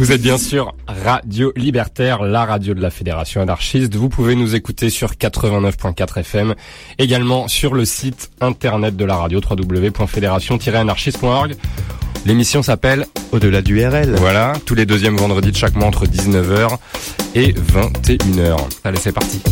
Vous êtes bien sûr Radio Libertaire, la radio de la Fédération anarchiste. Vous pouvez nous écouter sur 89.4 FM, également sur le site internet de la radio www.fédération-anarchiste.org. L'émission s'appelle Au-delà du RL. Voilà, tous les deuxièmes vendredis de chaque mois entre 19h et 21h. Allez, c'est parti.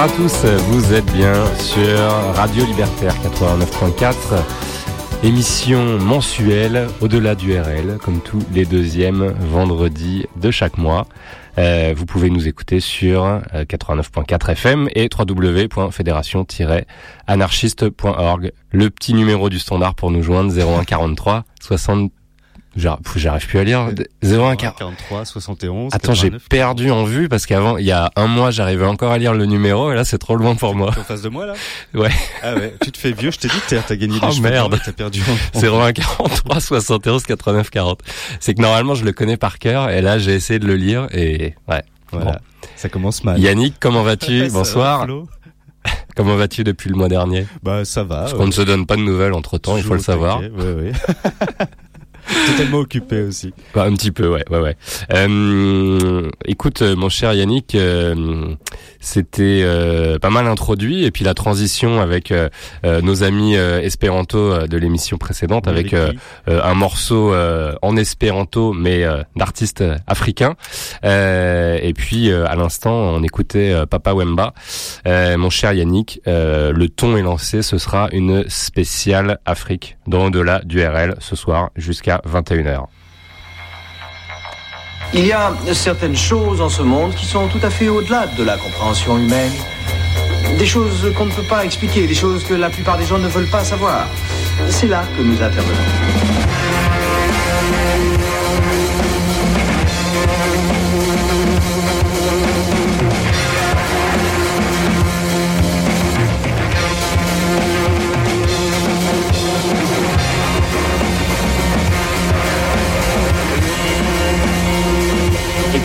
Bonsoir à tous, vous êtes bien sur Radio Libertaire 89.4, émission mensuelle au-delà du RL, comme tous les deuxièmes vendredis de chaque mois. Euh, vous pouvez nous écouter sur 89.4 FM et www.fédération-anarchiste.org. Le petit numéro du standard pour nous joindre 01 43 60 J'arrive plus à lire. 01 43 71. Attends, j'ai perdu en vue parce qu'avant, il y a un mois, j'arrivais encore à lire le numéro et là, c'est trop loin pour moi. en face de moi là Ouais. Ah ouais. Tu te fais vieux. Je t'ai dit t'as gagné des oh, merde. T'as perdu. 01 43 71 89 40. C'est que normalement, je le connais par cœur et là, j'ai essayé de le lire et ouais. Voilà. Ça commence mal. Yannick, comment vas-tu Bonsoir. Comment vas-tu depuis le mois dernier Bah ça va. Parce qu'on ne se donne pas de nouvelles entre temps, il faut le savoir. Ouais, ouais. Totalement occupé aussi. Un petit peu, ouais, ouais, ouais. Euh, écoute, euh, mon cher Yannick, euh, c'était euh, pas mal introduit. Et puis la transition avec euh, euh, nos amis espéranto de l'émission précédente avec un morceau en espéranto mais d'artiste africain. Et puis à l'instant on écoutait Papa Wemba. Mon cher Yannick le ton est lancé. Ce sera une spéciale Afrique dans au-delà du RL ce soir jusqu'à 21h il y a certaines choses en ce monde qui sont tout à fait au-delà de la compréhension humaine. Des choses qu'on ne peut pas expliquer, des choses que la plupart des gens ne veulent pas savoir. C'est là que nous intervenons.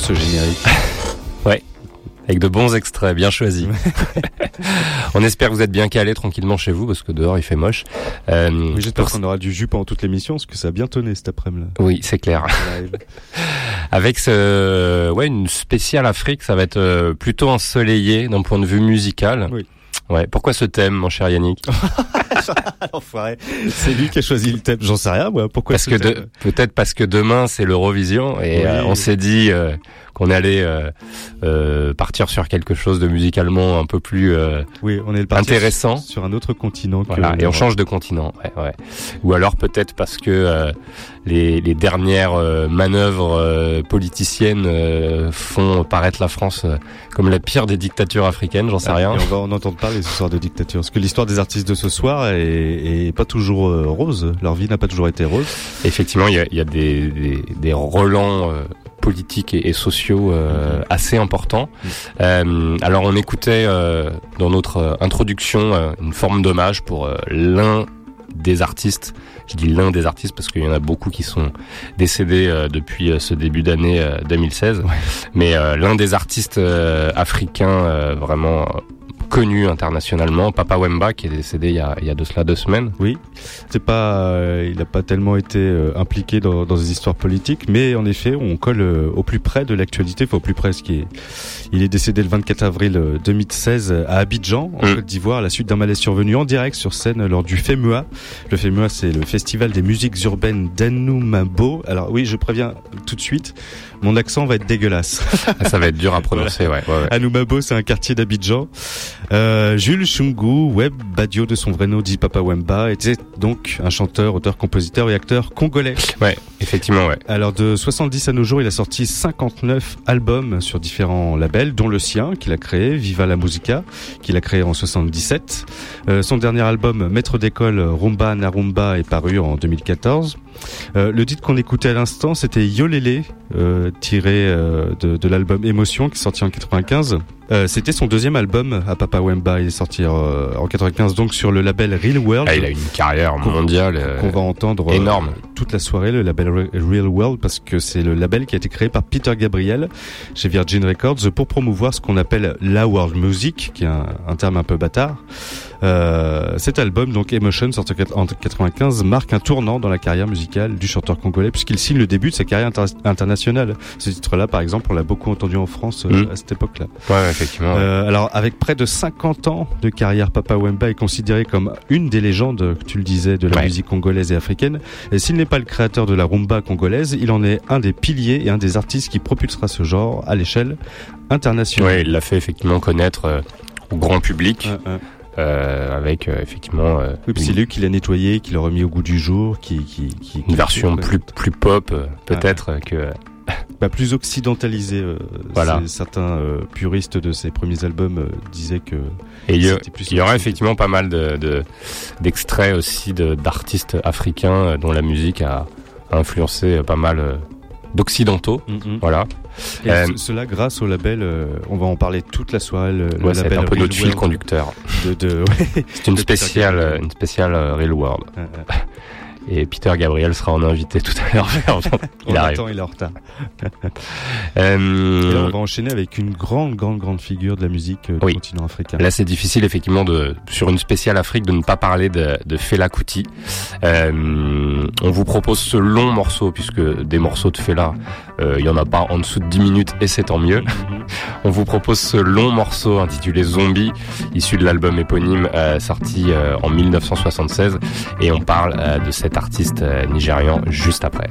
Ce générique. Avec de bons extraits, bien choisis. on espère que vous êtes bien calés tranquillement chez vous, parce que dehors il fait moche. Euh, oui, J'espère pour... qu'on aura du jus pendant toute l'émission, parce que ça a bien tonné cet après-midi. Oui, c'est clair. Avec ce, ouais, une spéciale Afrique, ça va être euh, plutôt ensoleillé d'un point de vue musical. Oui. Ouais. Pourquoi ce thème, mon cher Yannick L'enfoiré. C'est lui qui a choisi le thème. J'en sais rien, moi. Pourquoi Parce que de... peut-être parce que demain c'est l'Eurovision et oui. euh, on s'est dit euh, qu'on allait euh, partir sur quelque chose de musicalement un peu plus oui, on est intéressant sur un autre continent. Voilà, et on change de continent. Ouais, ouais. Ou alors peut-être parce que les, les, dernières manœuvres politiciennes font paraître la France comme la pire des dictatures africaines. J'en sais ah, rien. Et on va en entendre parler ce soir de dictature, parce que l'histoire des artistes de ce soir est, est pas toujours euh, rose. Leur vie n'a pas toujours été rose. Effectivement, il y a, y a des, des, des relents euh, politiques et, et sociaux euh, assez importants. Euh, alors on écoutait euh, dans notre introduction euh, une forme d'hommage pour l'un des artistes. Je dis l'un des artistes parce qu'il y en a beaucoup qui sont décédés euh, depuis ce début d'année 2016. Ouais. Mais euh, l'un des artistes euh, africains vraiment connu internationalement, Papa Wemba qui est décédé il y a, il y a de cela deux semaines. Oui, c'est pas, euh, il n'a pas tellement été euh, impliqué dans, dans des histoires politiques, mais en effet, on colle euh, au plus près de l'actualité, enfin au plus près, ce qui est, il est décédé le 24 avril 2016 à Abidjan, en mm. Côte d'Ivoire, à la suite d'un malaise survenu en direct sur scène lors du FEMUA. Le FEMUA, c'est le Festival des musiques urbaines d'Anoumabo. Alors oui, je préviens tout de suite, mon accent va être dégueulasse. Ça va être dur à prononcer, voilà. ouais, ouais, ouais. Anoumabo, c'est un quartier d'Abidjan. Euh, Jules Chungu Web Badio de son vrai nom dit Papa Wemba était donc un chanteur, auteur, compositeur et acteur congolais. Ouais, effectivement, ouais. Alors de 70 à nos jours, il a sorti 59 albums sur différents labels, dont le sien qu'il a créé, Viva la Musica, qu'il a créé en 77. Euh, son dernier album, Maître d'école Rumba Narumba, est paru en 2014. Euh, le titre qu'on écoutait à l'instant, c'était Yolele, euh, tiré euh, de, de l'album Émotion, qui est sorti en 95. Euh, c'était son deuxième album à Papa Wemba. Il est sorti euh, en 95 donc sur le label Real World. Ah, il a une carrière mondiale qu'on va entendre énorme euh, toute la soirée. Le label Real World parce que c'est le label qui a été créé par Peter Gabriel chez Virgin Records pour promouvoir ce qu'on appelle la world music, qui est un, un terme un peu bâtard. Euh, cet album, donc Emotion, sorti en 95, marque un tournant dans la carrière musicale du chanteur congolais puisqu'il signe le début de sa carrière inter internationale. Ce titre-là, par exemple, on l'a beaucoup entendu en France euh, Mm. à cette époque-là. Ouais, effectivement. Euh, alors, avec près de 50 ans de carrière, Papa Wemba est considéré comme une des légendes, tu le disais, de la Ouais. musique congolaise et africaine. Et s'il n'est pas le créateur de la rumba congolaise, il en est un des piliers et un des artistes qui propulsera ce genre à l'échelle internationale. Ouais, il l'a fait effectivement connaître euh, au grand public. Ouais, ouais. Euh, avec euh, effectivement euh, Oui, c'est lui qui l'a nettoyé, qui l'a remis au goût du jour, qui, qui, qui une version plus plus pop peut-être que bah, plus occidentalisée. euh, Voilà. Certains euh, puristes de ses premiers albums euh, disaient que et il y, y aura occidental. effectivement pas mal de de- d'extraits aussi d'artistes africains dont la musique a, a influencé pas mal d'occidentaux. Mhm. Voilà. Et Euh, ce- cela grâce au label, euh, on va en parler toute la soirée. Le, le Ouais, c'est label un peu Real notre fil conducteur. De, de, ouais. C'est une spéciale, une spéciale Real World. Et Peter Gabriel sera en invité tout à l'heure. On il arrive. attend, il est en retard. Euh, Et là, on va enchaîner avec une grande, grande, grande figure de la musique euh, du Oui. continent africain. Là, c'est difficile effectivement de sur une spéciale Afrique de ne pas parler de, de Fela Kuti. Euh, on vous propose ce long morceau puisque des morceaux de Fela, il y en a pas en dessous de 10 minutes et c'est tant mieux. Mhm. On vous propose ce long morceau intitulé Zombie, issu de l'album éponyme euh, sorti euh, en 1976 et on parle euh, de cet artiste euh, nigérian juste après.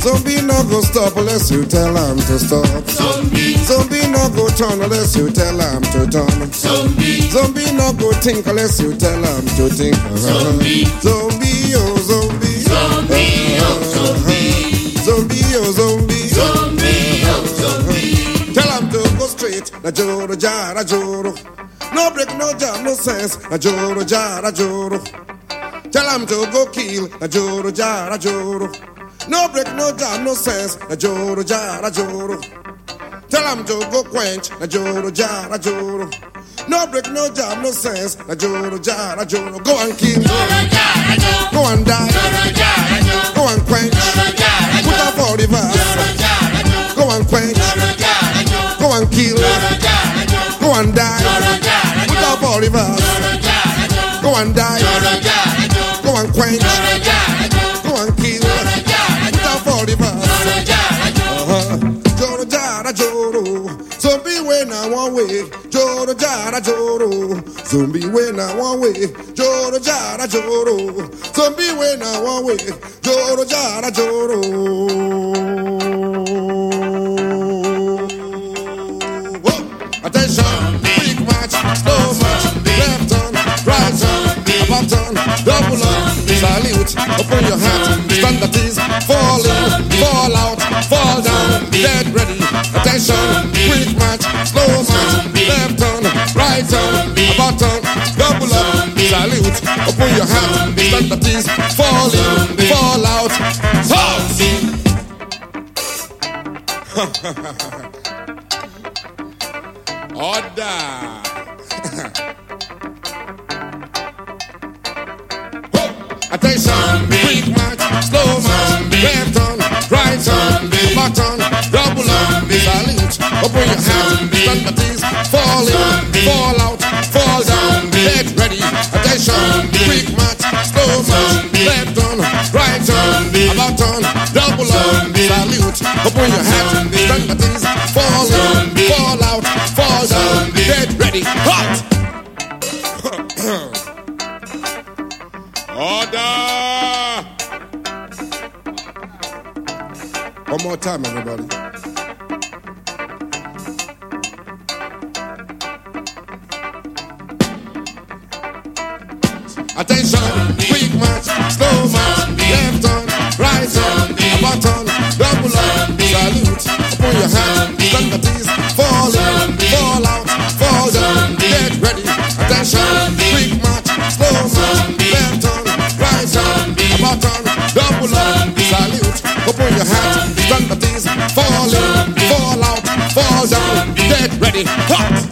Zombie no go stop unless you tell him to stop. Zombie. Zombie no go turn unless you tell him to turn. Zombie. Zombie no go think unless you tell him to think. Zombie. Zombie oh zombie. Zombie oh zombie. Zombie oh zombie. Zombie oh zombie. Tell him to go straight. Na joro jara joro. No break, no jam, no sense. Na joro jara joro. Tell him to go kill. Na joro jara joro. No break, no jam, no sense. Na joro jara joro. Tell him to go quench. Na joro jara joro. No break, no jam, no sense. Na joro jara joro. Go and kill. Joro jara joro. Go and die. Joro jara joro. Go and quench. Joro jara joro. Put up all the verse. Go and quench. Joro jara joro. Go and kill. Joro jara joro. Go and die. Joro jara joro. Put up all the verse. Go and die. Joro jara joro. Go and quench. Go one way. Joro jara joro. Zombie when I one way. Joro jara joro. Zombie when I one way. Joro jara joro. Attention, quick march, slow march, left turn, right turn, about turn, double up, salute, open your hat, stand at ease, fall in, fall out, fall down, get ready. Attention, quick march, slow march, left turn, right turn, about turn, double up, salute, open your hat, stand at ease, fall in, fall out, Order. Attention, quick march, slow march, left turn, right turn, back turn, double up, salute, open your hat, stand at ease, fall in, fall out, fall down, get ready. Attention, quick march, slow march, left turn, right turn, about turn, double up, salute, open your hat, stand at ease, fall in, fall out, fall down, get ready. Hot. Order! One more time, everybody. Attention, quick march, slow march, left turn, right turn, about turn, double up, salute, open your hand, stand at ease, fall in, fall out, fall down, get ready. Attention, quick march, slow march, left right double up, salute, open your hand, stand at ease, fall in, fall out, fall down, get ready. Hot!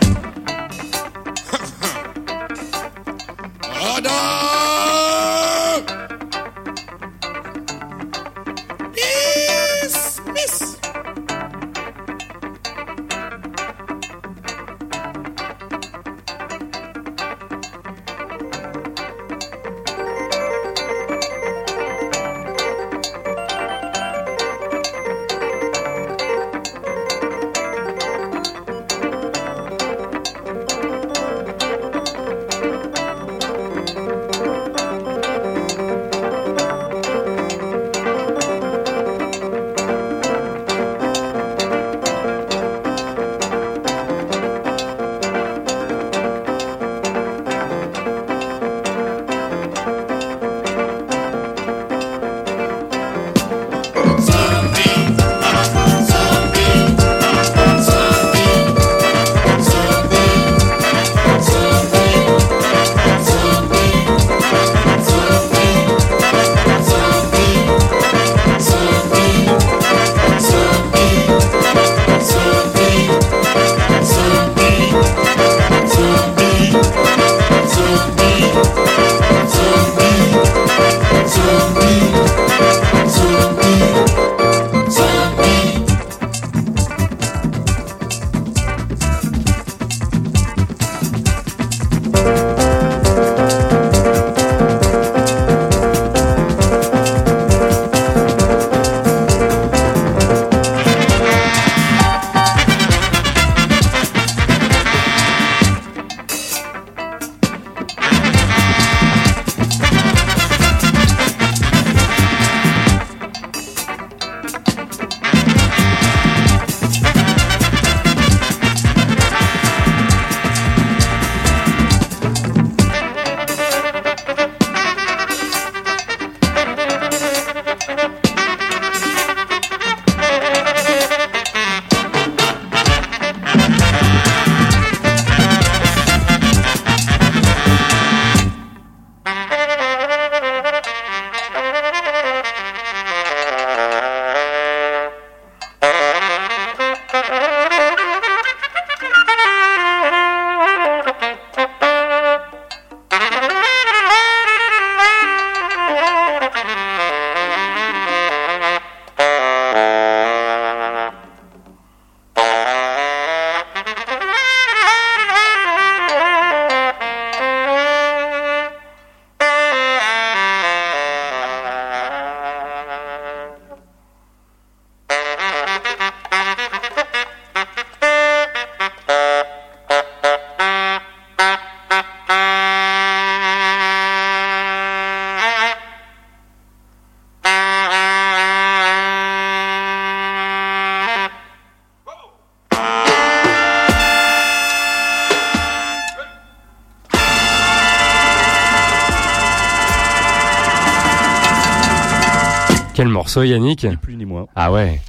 Morceau, Yannick Ni plus ni moins. Ah ouais.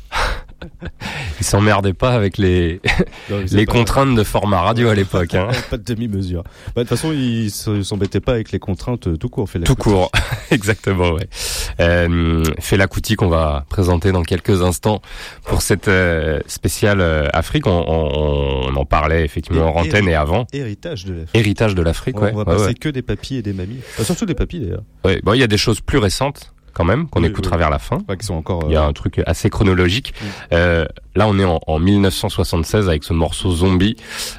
Ils s'emmerdaient pas avec les Non, les contraintes de format radio à l'époque. Hein. Pas de demi-mesure. Bah, De toute façon, ils se- s'embêtaient pas avec les contraintes euh, tout court. Fait Tout court, exactement. Ouais. Euh, Fela Kuti qu'on va présenter dans quelques instants pour cette euh, spéciale euh, Afrique. On, on- on en parlait effectivement en antenne et avant. Héritage de l'Afrique. Héritage de l'Afrique, On ouais. va ouais, passer ouais. que des papis et des mamies. Enfin, surtout des papis d'ailleurs. Ouais, Bon, il y a des choses plus récentes quand même qu'on Oui, écoutera oui. vers la fin. Enfin, qui sont encore. Il y a euh, un truc assez chronologique. Euh, là, on est en, en 1976 avec ce morceau Zombie,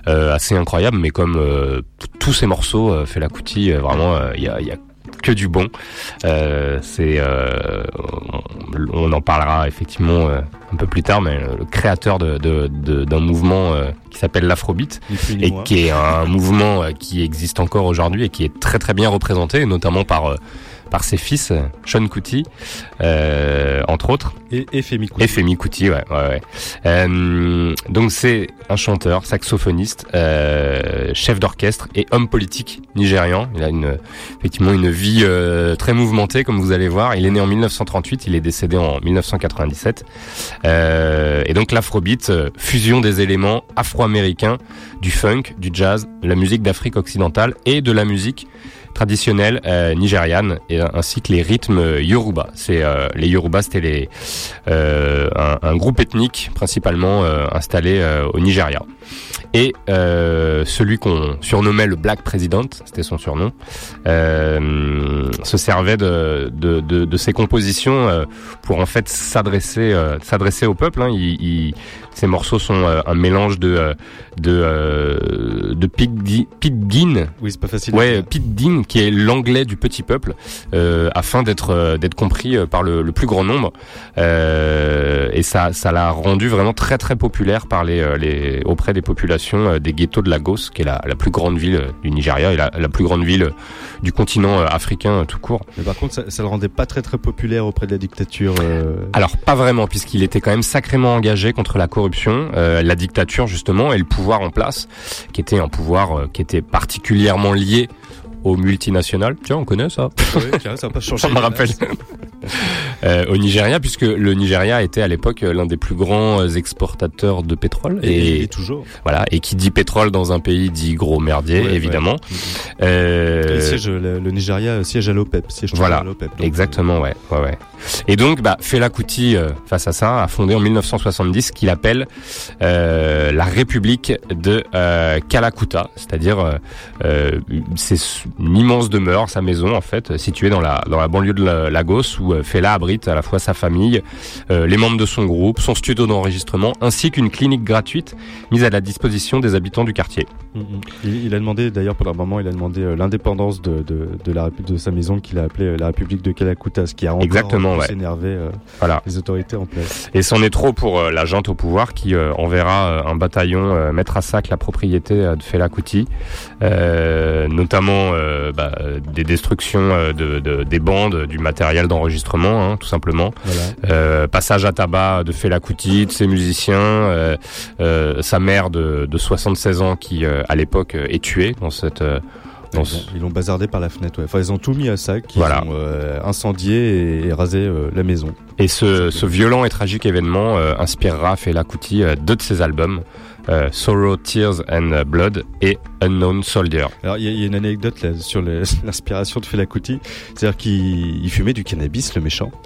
euh, assez incroyable, mais comme tous ces morceaux, Fela Kuti, euh, vraiment, il y, a, il y a que du bon. Euh, c'est, euh, on, on en parlera effectivement euh, un peu plus tard, mais le créateur de, de- de- d'un mouvement qui s'appelle l'Afrobeat et qui est un mouvement qui existe encore aujourd'hui et qui est très très bien représenté, notamment par par ses fils, euh, Sean Kuti, euh, entre autres. Et, et Femi Kuti. Et Femi Kuti, ouais, ouais, ouais. Euh, donc c'est un chanteur, saxophoniste, euh, chef d'orchestre et homme politique nigérian. Il a une, effectivement une vie euh, très mouvementée, comme vous allez voir. Il est né en 1938, il est décédé en 1997. Euh, et donc l'afrobeat, fusion des éléments afro-américains, du funk, du jazz, de la musique d'Afrique occidentale et de la musique traditionnelle euh, nigériane et ainsi que les rythmes yoruba. C'est euh, les yoruba, c'était les euh, un, groupe ethnique principalement euh, installé euh, au Nigeria. Et euh, celui qu'on surnommait le Black President, c'était son surnom, euh, se servait de, de, de, de ses compositions euh, pour en fait s'adresser s'adresser au peuple. Hein. Il, il- ces morceaux sont un mélange de de de pidgin, pidgin Oui, c'est pas facile. Ouais. Pete Dean, qui est l'anglais du petit peuple, afin d'être d'être compris par le, le plus grand nombre. Et ça ça l'a rendu vraiment très très populaire par les, les auprès des populations euh, des ghettos de Lagos, qui est la, la plus grande ville euh, du Nigeria et la, la plus grande ville euh, du continent africain tout court. Mais par contre, ça, ça le rendait pas très très populaire auprès de la dictature. euh, Alors pas vraiment, puisqu'il était quand même sacrément engagé contre la corruption, euh, la dictature justement et le pouvoir en place, qui était un pouvoir euh, qui était particulièrement lié aux multinationales. Tiens, on connaît ça. ouais, tiens, ça pas changer. Ça me rappelle. Euh, au Nigeria, puisque le Nigeria était à l'époque euh, l'un des plus grands euh, exportateurs de pétrole. Et, toujours. voilà, et qui dit pétrole dans un pays dit gros merdier, Ouais, évidemment. ouais. Euh, Le, siège, le, le Nigeria siège à l'OPEP. Siège Voilà, à l'OPEP. donc, Exactement, ouais, ouais, ouais. Et donc, bah, Fela Kuti, euh, face à ça, a fondé en 1970 ce qu'il appelle euh, la République de euh, Kalakuta, c'est-à-dire euh, euh, c'est une immense demeure, sa maison en fait, située dans la dans la banlieue de la- Lagos, où euh, Fela abrite à la fois sa famille, euh, les membres de son groupe, son studio d'enregistrement, ainsi qu'une clinique gratuite mise à la disposition des habitants du quartier. Mm, mm. Il, a demandé, d'ailleurs, pendant un moment, il a demandé euh, l'indépendance de, de, de la République de sa maison qu'il a appelée euh, la République de Kalakuta, ce qui a encore ouais. énervé euh, Voilà. les autorités en place. Et c'en est trop pour euh, la junte au pouvoir qui euh, enverra euh, un bataillon euh, mettre à sac la propriété euh, de Fela Kuti, euh, notamment euh, bah, des destructions euh, de, de- des bandes, du matériel d'enregistrement, hein, tout simplement. Voilà. Euh, passage à tabac de Fela Kuti, de ses musiciens, sa mère de, de 76 ans qui à l'époque est tuée dans cette dans Ils l'ont- bazardé par la fenêtre. Ouais. Enfin, ils ont tout mis à sac. Ils Voilà. ont euh, incendié et, et rasé euh, la maison. Et ce, ce violent et tragique événement euh, inspirera Fela Kuti deux de ses albums, Sorrow, Tears and Blood et Unknown Soldier. Alors, il y, a- il y a une anecdote là, sur l'inspiration de Fela Kuti. C'est-à-dire qu'il il fumait du cannabis, le méchant.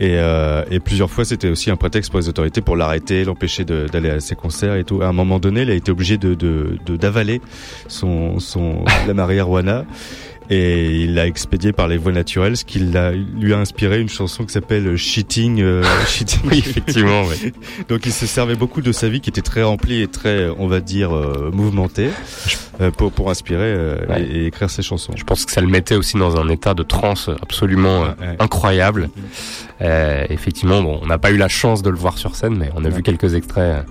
Et, euh, et plusieurs fois, c'était aussi un prétexte pour les autorités pour l'arrêter, l'empêcher de- d'aller à ses concerts et tout. À un moment donné, il a été obligé de de- de- d'avaler son, son la marijuana. Et il l'a expédié par les voies naturelles, ce qui l'a- lui a inspiré une chanson qui s'appelle Cheating. euh, Cheating. Oui, effectivement, ouais. Donc il se servait beaucoup de sa vie qui était très remplie et très, on va dire, euh, mouvementée euh, pour, pour inspirer euh, Ouais. et, et écrire ses chansons. Je pense que ça le mettait aussi dans un état de transe absolument Ouais, incroyable. Mhm. Euh, effectivement, bon, on n'a pas eu la chance de le voir sur scène, mais on a vu quelques extraits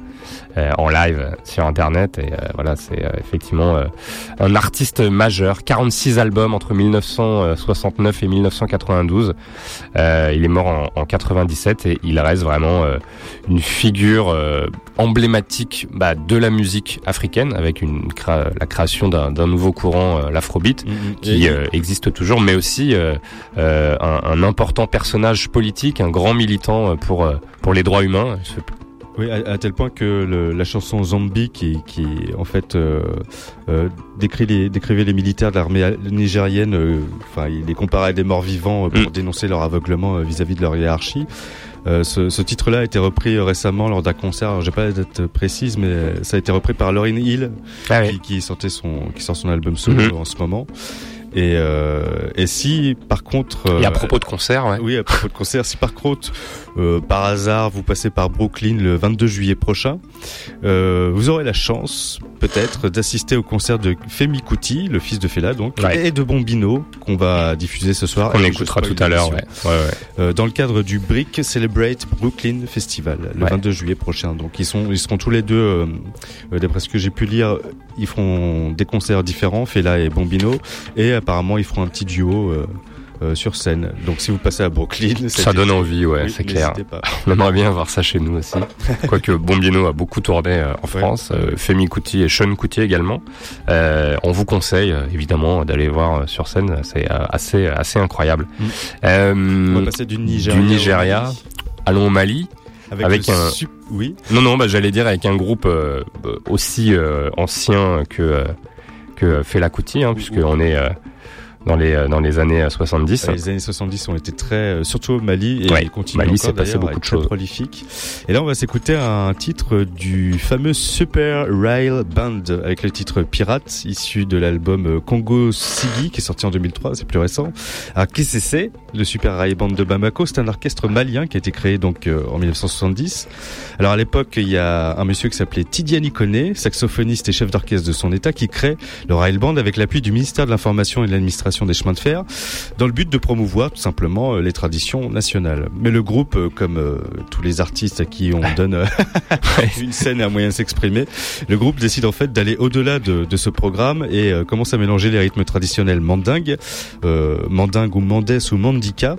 en live sur internet et voilà c'est effectivement un artiste majeur 46 albums entre 1969 et 1992 il est mort en, en, 97 et il reste vraiment une figure emblématique bah, de la musique africaine avec une la création d'un nouveau courant l'afrobeat mm-hmm. qui existe toujours mais aussi un, un important personnage politique un grand militant pour pour les droits humains. Oui, à, tel point que le, la chanson Zombie, qui, qui en fait euh, euh, décrit les, décrivait les militaires de l'armée nigérienne, euh, enfin, il les comparait à des morts vivants pour mm. dénoncer leur aveuglement vis-à-vis de leur hiérarchie. ce, ce titre-là a été repris récemment lors d'un concert. J'ai pas la date précise, mais ça a été repris par Lauryn Hill, ah qui, qui, sortait son, qui sort son album solo mm-hmm. en ce moment. Et, euh, et si par contre... et à propos de concert, ouais. Oui, à propos de concert, si par contre euh, par hasard vous passez par Brooklyn le 22 juillet prochain, euh, vous aurez la chance peut-être d'assister au concert de Femi Kuti, le fils de Fela donc, et de Bombino qu'on va diffuser ce soir. On écoutera tout à l'heure. Ouais. Ouais, euh, dans le cadre du Brick Celebrate Brooklyn Festival le 22 juillet prochain. Donc ils sont ils seront tous les deux, d'après ce que j'ai pu lire, ils feront des concerts différents, Fela et Bombino, et apparemment ils feront un petit duo. Euh, sur scène. Donc si vous passez à Brooklyn, ça donne envie, ouais, c'est clair. On aimerait bien voir ça chez nous aussi. Quoique Bombino a beaucoup tourné euh, en France, euh, Femi Kuti et Sean Kuti également. on vous conseille évidemment d'aller voir sur scène, c'est assez assez incroyable. Mm. on va passer du Nigeria, du Nigeria allons au Mali. Avec, un oui non non bah j'allais dire avec un groupe aussi ancien que que Fela Kuti hein, puisque on est dans les euh, dans les années 70. les années 70 ont été très, euh, surtout au Mali, et ouais, il continue Mali s'est passé beaucoup de choses. prolifique. Et là, on va s'écouter un titre du fameux Super Rail Band avec le titre Pirate, issu de l'album euh, Congo Sigi, qui est sorti en 2003, c'est plus récent. Alors, qui c'est Le Super Rail Band de Bamako, c'est un orchestre malien qui a été créé donc en 1970. Alors à l'époque, il y a un monsieur qui s'appelait Tidiane Kone, saxophoniste et chef d'orchestre de son état, qui crée le Rail Band avec l'appui du ministère de l'Information et de l'Administration des chemins de fer, dans le but de promouvoir tout simplement euh, les traditions nationales. Mais le groupe, euh, comme euh, tous les artistes à qui on donne une scène et un moyen de s'exprimer, le groupe décide en fait d'aller au-delà de, de, ce programme et commence à mélanger les rythmes traditionnels mandingues, mandingue ou mandès ou mandika,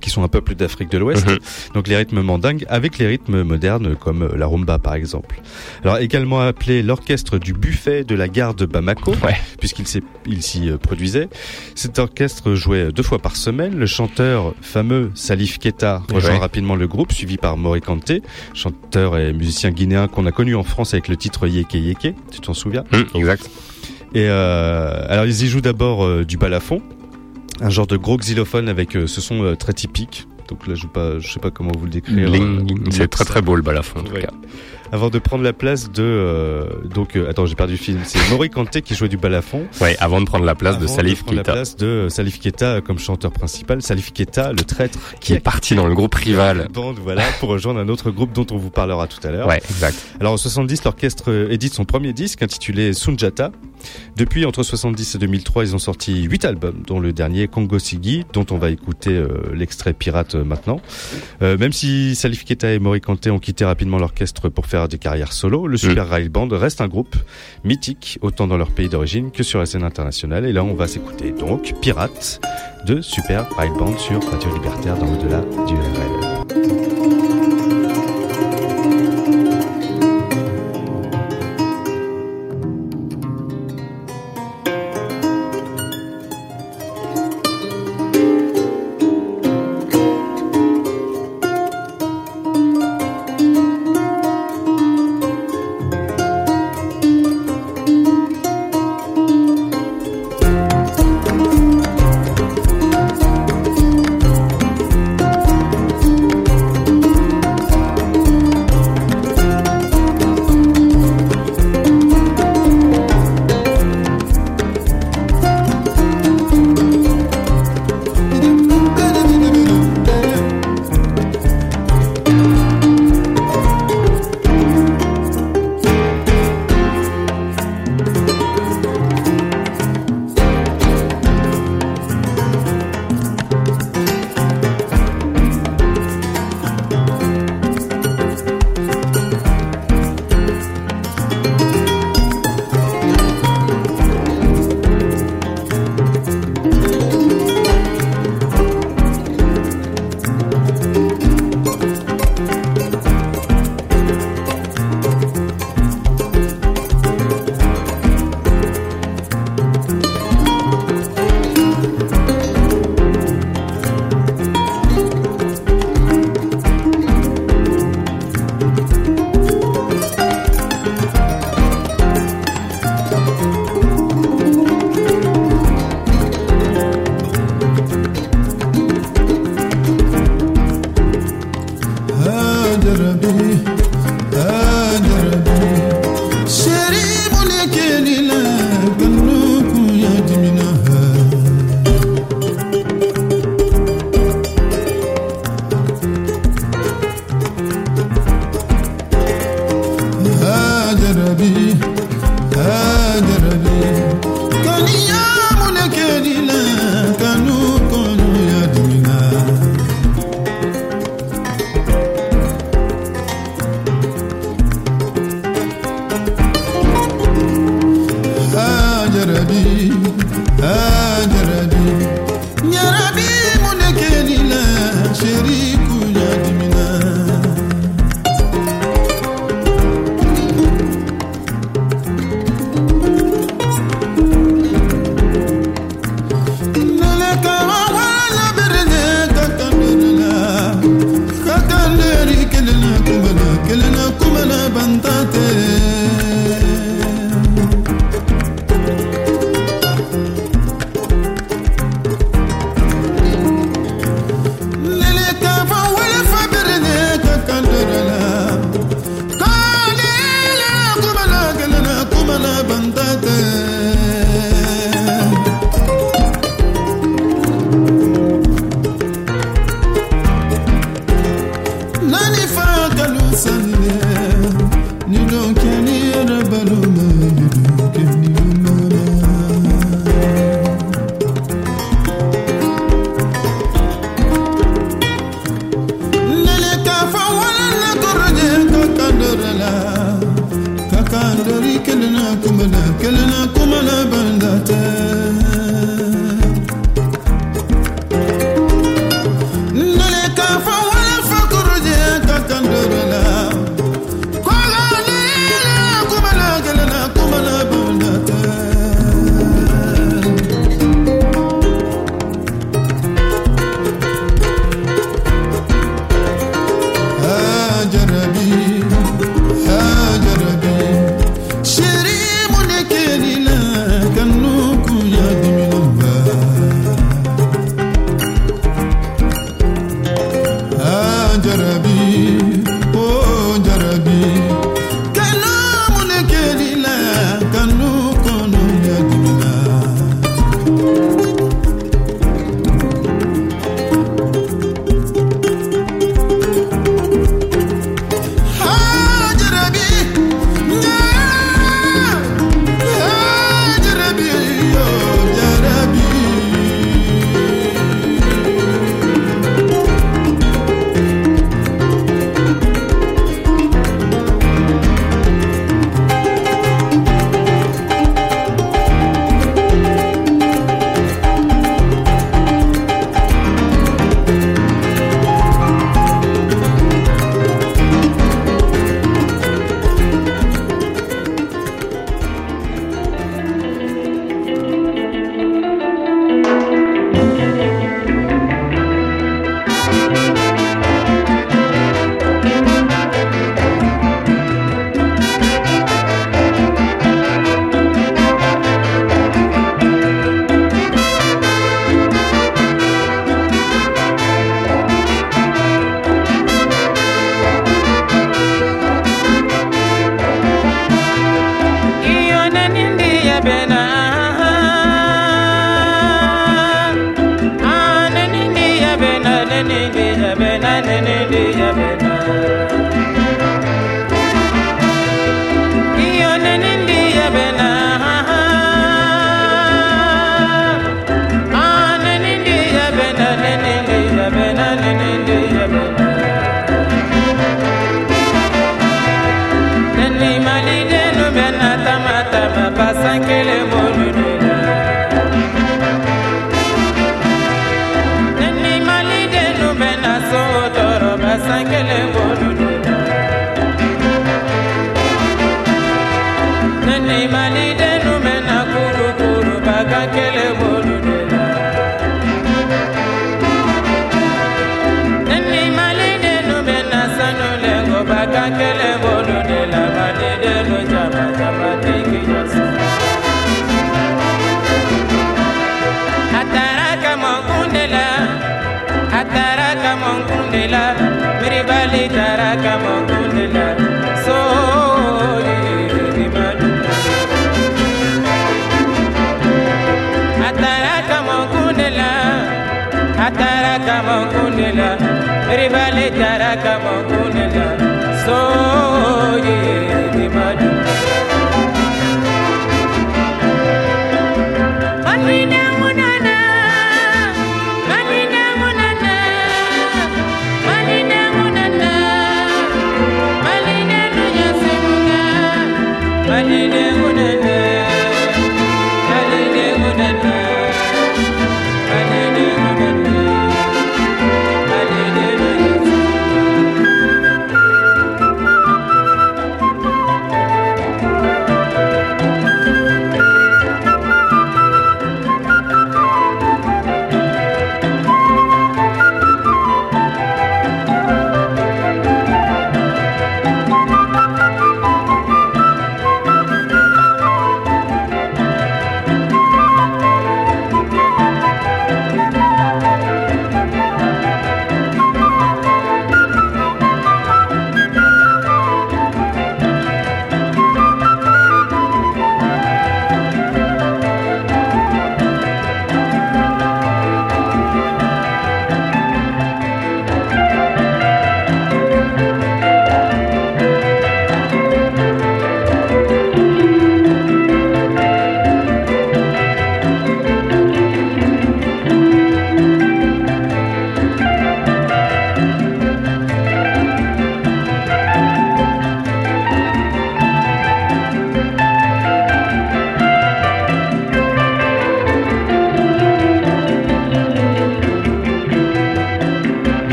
qui sont un peuple d'Afrique de l'Ouest. Mhm. Donc les rythmes mandingues avec les rythmes modernes comme la rumba par exemple. Alors également appelé l'orchestre du buffet de la gare de Bamako, puisqu'il s'y euh, produisait. Cet orchestre jouait deux fois par semaine. Le chanteur fameux Salif Keita rejoint rapidement le groupe, suivi par Mori Kanté, chanteur et musicien guinéen qu'on a connu en France avec le titre Yeke Yeke, tu t'en souviens? Mhm, Exact. Et euh, alors ils y jouent d'abord euh, du balafon, un genre de gros xylophone avec euh, ce son euh, très typique. Donc là, je je sais pas comment vous le décrire. c'est très très beau le balafon en tout cas. Avant de prendre la place de euh, donc euh, attends j'ai perdu le film c'est Mori Kanté qui jouait du balafon. Ouais avant de prendre la place de Salif Keita la place de Salif Keita comme chanteur principal. Salif Keita le traître qui, est parti dans le groupe rival. bande voilà pour rejoindre un autre groupe dont on vous parlera tout à l'heure. Ouais exact. Alors en 70 l'orchestre édite son premier disque intitulé Sunjata depuis entre 70 et 2003 ils ont sorti 8 albums dont le dernier Congo Sigi dont on va écouter euh, l'extrait pirate maintenant même si Salif Keita et Mori Kanté ont quitté rapidement l'orchestre pour faire des carrières solo, le Super mm. Rail Band reste un groupe mythique, autant dans leur pays d'origine que sur la scène internationale. Et là, on va s'écouter donc Pirates de Super Rail Band sur Radio Libertaire dans l'au-delà du RL.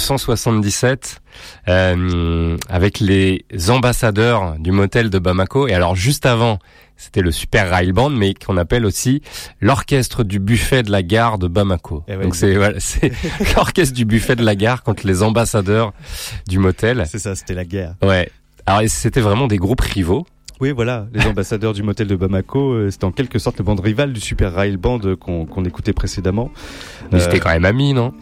1977, euh, avec les ambassadeurs du motel de Bamako. Et alors juste avant, c'était le Super Rail Band, mais qu'on appelle aussi l'orchestre du buffet de la gare de Bamako. Eh ouais, Donc c'est voilà, l'orchestre du buffet de la gare contre les ambassadeurs du motel. C'est ça, c'était la guerre. Ouais. Alors c'était vraiment des groupes rivaux. Oui, voilà, les ambassadeurs du motel de Bamako, euh, c'était en quelque sorte le band rival du Super Rail Band euh, qu'on écoutait précédemment. Mais Euh, c'était quand même amis, non?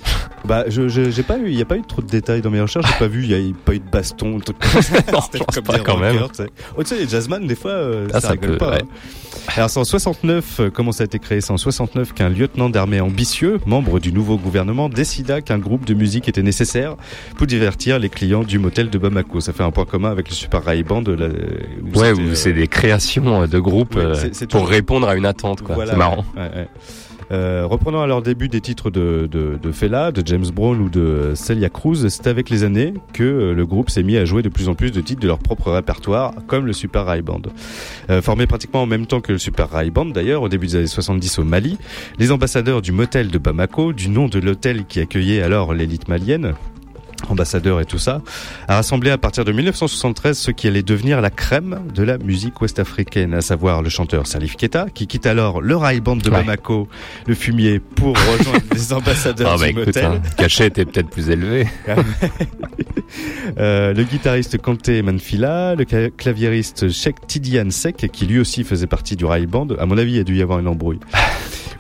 Bah, je je- j'ai pas eu, il y a pas eu trop de détails dans mes recherches. J'ai pas vu, il y a pas eu de baston, de trucs comme ça. Non, C'était je pense comme pas quand même. rockers, tu sais. Oh, tu sais, les jazzman, des fois, euh, Ah, ça, ça rigole peut, pas. ouais. hein. Alors, c'est en 69, euh, comment ça a été créé? C'est en 69 qu'un lieutenant d'armée ambitieux, membre du nouveau gouvernement, décida qu'un groupe de musique était nécessaire pour divertir les clients du motel de Bamako. Ça fait un point commun avec le Super Rail Band. De la, où Ouais, ou euh, c'est des créations de groupes ouais, c'est- c'est pour toujours- répondre à une attente. quoi. Voilà, c'est marrant. ouais. Euh, reprenant à leur début des titres de, de, de Fela, de James Brown ou de Celia Cruz, c'est avec les années que euh, le groupe s'est mis à jouer de plus en plus de titres de leur propre répertoire, comme le Super Rai Band. Euh, formé pratiquement en même temps que le Super Rai Band d'ailleurs, au début des années 70 au Mali, les ambassadeurs du motel de Bamako, du nom de l'hôtel qui accueillait alors l'élite malienne, ambassadeur et tout ça, a rassemblé à partir de 1973 ce qui allait devenir la crème de la musique ouest-africaine, à savoir le chanteur Salif Keita, qui quitte alors le rail band de Ouais. Bamako, le fumier, pour rejoindre les ambassadeurs Ah bah du écoute, motel. hein, le cachet était peut-être plus élevé. Euh, le guitariste Kanté Manfila, le claviériste Sheikh Tidiane Sek, qui lui aussi faisait partie du rail band. À mon avis, il y a dû y avoir une embrouille.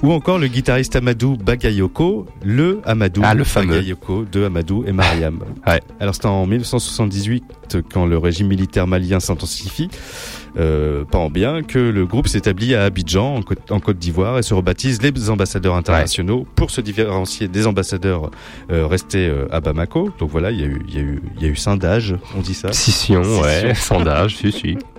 Ou encore le guitariste Amadou Bagayoko, le Amadou Ah, le fameux. Bagayoko de Amadou et Mariam. Ouais. Alors c'est en 1978 quand le régime militaire malien s'intensifie, euh, pas en bien, que le groupe s'établit à Abidjan en Côte, d'Ivoire et se rebaptise les ambassadeurs internationaux pour se différencier des ambassadeurs euh, restés euh, à Bamako. Donc voilà, il y a eu, il y a eu, il y a eu scindage, on dit ça. Scission, ouais, sondage, si, si.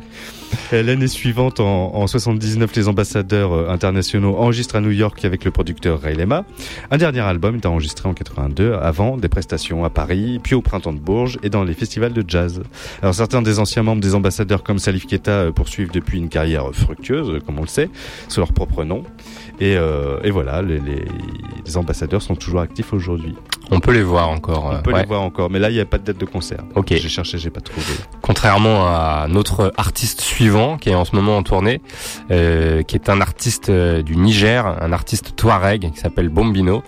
Et L'année suivante, en, en 79, les ambassadeurs euh, internationaux enregistrent à New York avec le producteur Ray Lema. Un dernier album est enregistré en 82 avant des prestations à Paris, puis au Printemps de Bourges et dans les festivals de jazz. Alors certains des anciens membres des ambassadeurs comme Salif Keita euh, poursuivent depuis une carrière fructueuse, euh, comme on le sait, sous leur propre nom. Et, euh, voilà, les ambassadeurs sont toujours actifs aujourd'hui. On peut les voir encore. On euh, peut ouais. les voir encore, mais là il n'y a pas de date de concert. Ok. J'ai cherché, j'ai pas trouvé. Contrairement à notre artiste suivant, qui est en ce moment en tournée, euh, qui est un artiste euh, du Niger, un artiste touareg qui s'appelle Bombino.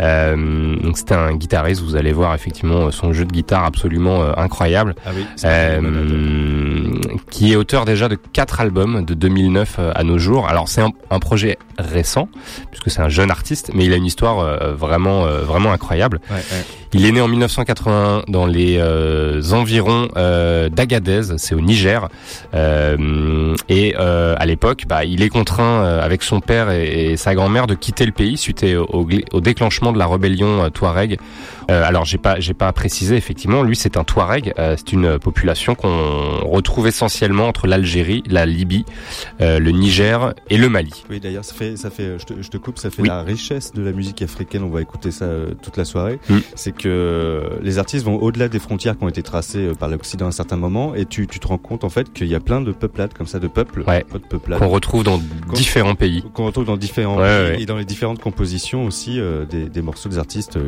Euh, donc c'est un guitariste. Vous allez voir effectivement son jeu de guitare absolument incroyable. Ah oui, qui est auteur déjà de quatre albums de 2009 euh, à nos jours. Alors c'est un, un projet récent puisque c'est un jeune artiste, mais il a une histoire euh, vraiment euh, vraiment incroyable. Ouais, ouais. Il est né en 1981 dans les environs d'Agadez, c'est au Niger, et à l'époque, bah, il est contraint avec son père et, et sa grand-mère de quitter le pays suite au, déclenchement de la rébellion Touareg. Euh, alors j'ai pas j'ai pas précisé effectivement, lui c'est un Touareg, euh, c'est une population qu'on retrouve essentiellement entre l'Algérie, la Libye, euh, le Niger et le Mali. Oui, d'ailleurs, ça fait, ça fait, je te, je te coupe, ça fait Oui. la richesse de la musique africaine. On va écouter ça euh, toute la soirée. Mm. C'est que euh, les artistes vont au-delà des frontières qui ont été tracées euh, par l'Occident à un certain moment, et tu, tu te rends compte en fait qu'il y a plein de peuplades comme ça, de peuples, Ouais. pas de peuplades, Qu'on retrouve dans différents pays. qu'on retrouve dans différents Ouais, pays ouais. et dans les différentes compositions aussi euh, des, des morceaux des artistes.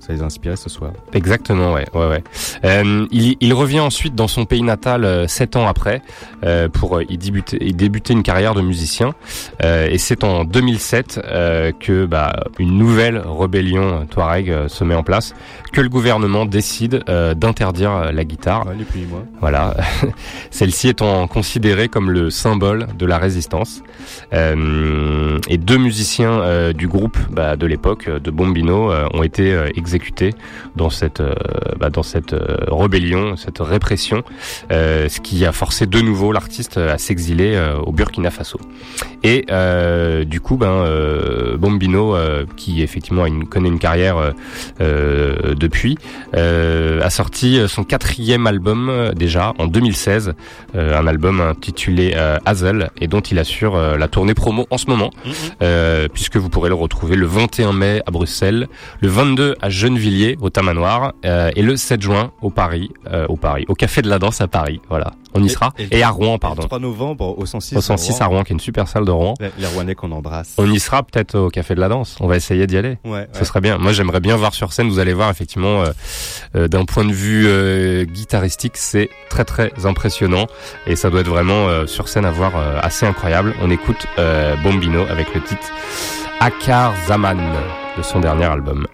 ça les inspire Musica ce soir. Exactement, ouais, ouais, ouais. Euh, il, il revient ensuite dans son pays natal euh, sept ans après euh, pour y débuter, y débuter une carrière de musicien. Et c'est en 2007 euh, que bah, une nouvelle rébellion Touareg se met en place, que le gouvernement décide d'interdire la guitare. Ouais, pluies, moi. Voilà, celle-ci étant considérée comme le symbole de la résistance. Et deux musiciens du groupe bah, de l'époque, de Bombino, ont été euh, dans cette euh, bah, dans cette euh, rébellion, cette répression, euh, ce qui a forcé de nouveau l'artiste à s'exiler au Burkina Faso. Et du coup, ben Bombino, qui effectivement a une, connaît une carrière depuis, a sorti son quatrième album déjà en 2016, euh, un album intitulé Hazel et dont il assure la tournée promo en ce moment, euh, puisque vous pourrez le retrouver le 21 mai à Bruxelles, le 22 à Gennevilliers au Tamanoir euh, et le 7 juin au Paris, euh, au Paris, au Café de la Danse à Paris. Voilà, on y Et- sera et le- et à Rouen, Le pardon, 3 novembre au 106. au 106 à Rouen, qui est une super salle de Rouen. Les, les Rouennais qu'on embrasse. On y sera peut-être au Café de la Danse. On va essayer d'y aller. Ouais, Ce ouais. serait bien. Moi, j'aimerais bien voir sur scène. Vous allez voir, effectivement, euh, d'un point de vue guitaristique, c'est très très impressionnant et ça doit être vraiment sur scène à voir assez incroyable. On écoute Bombino avec le titre Akar Zaman de son dernier album.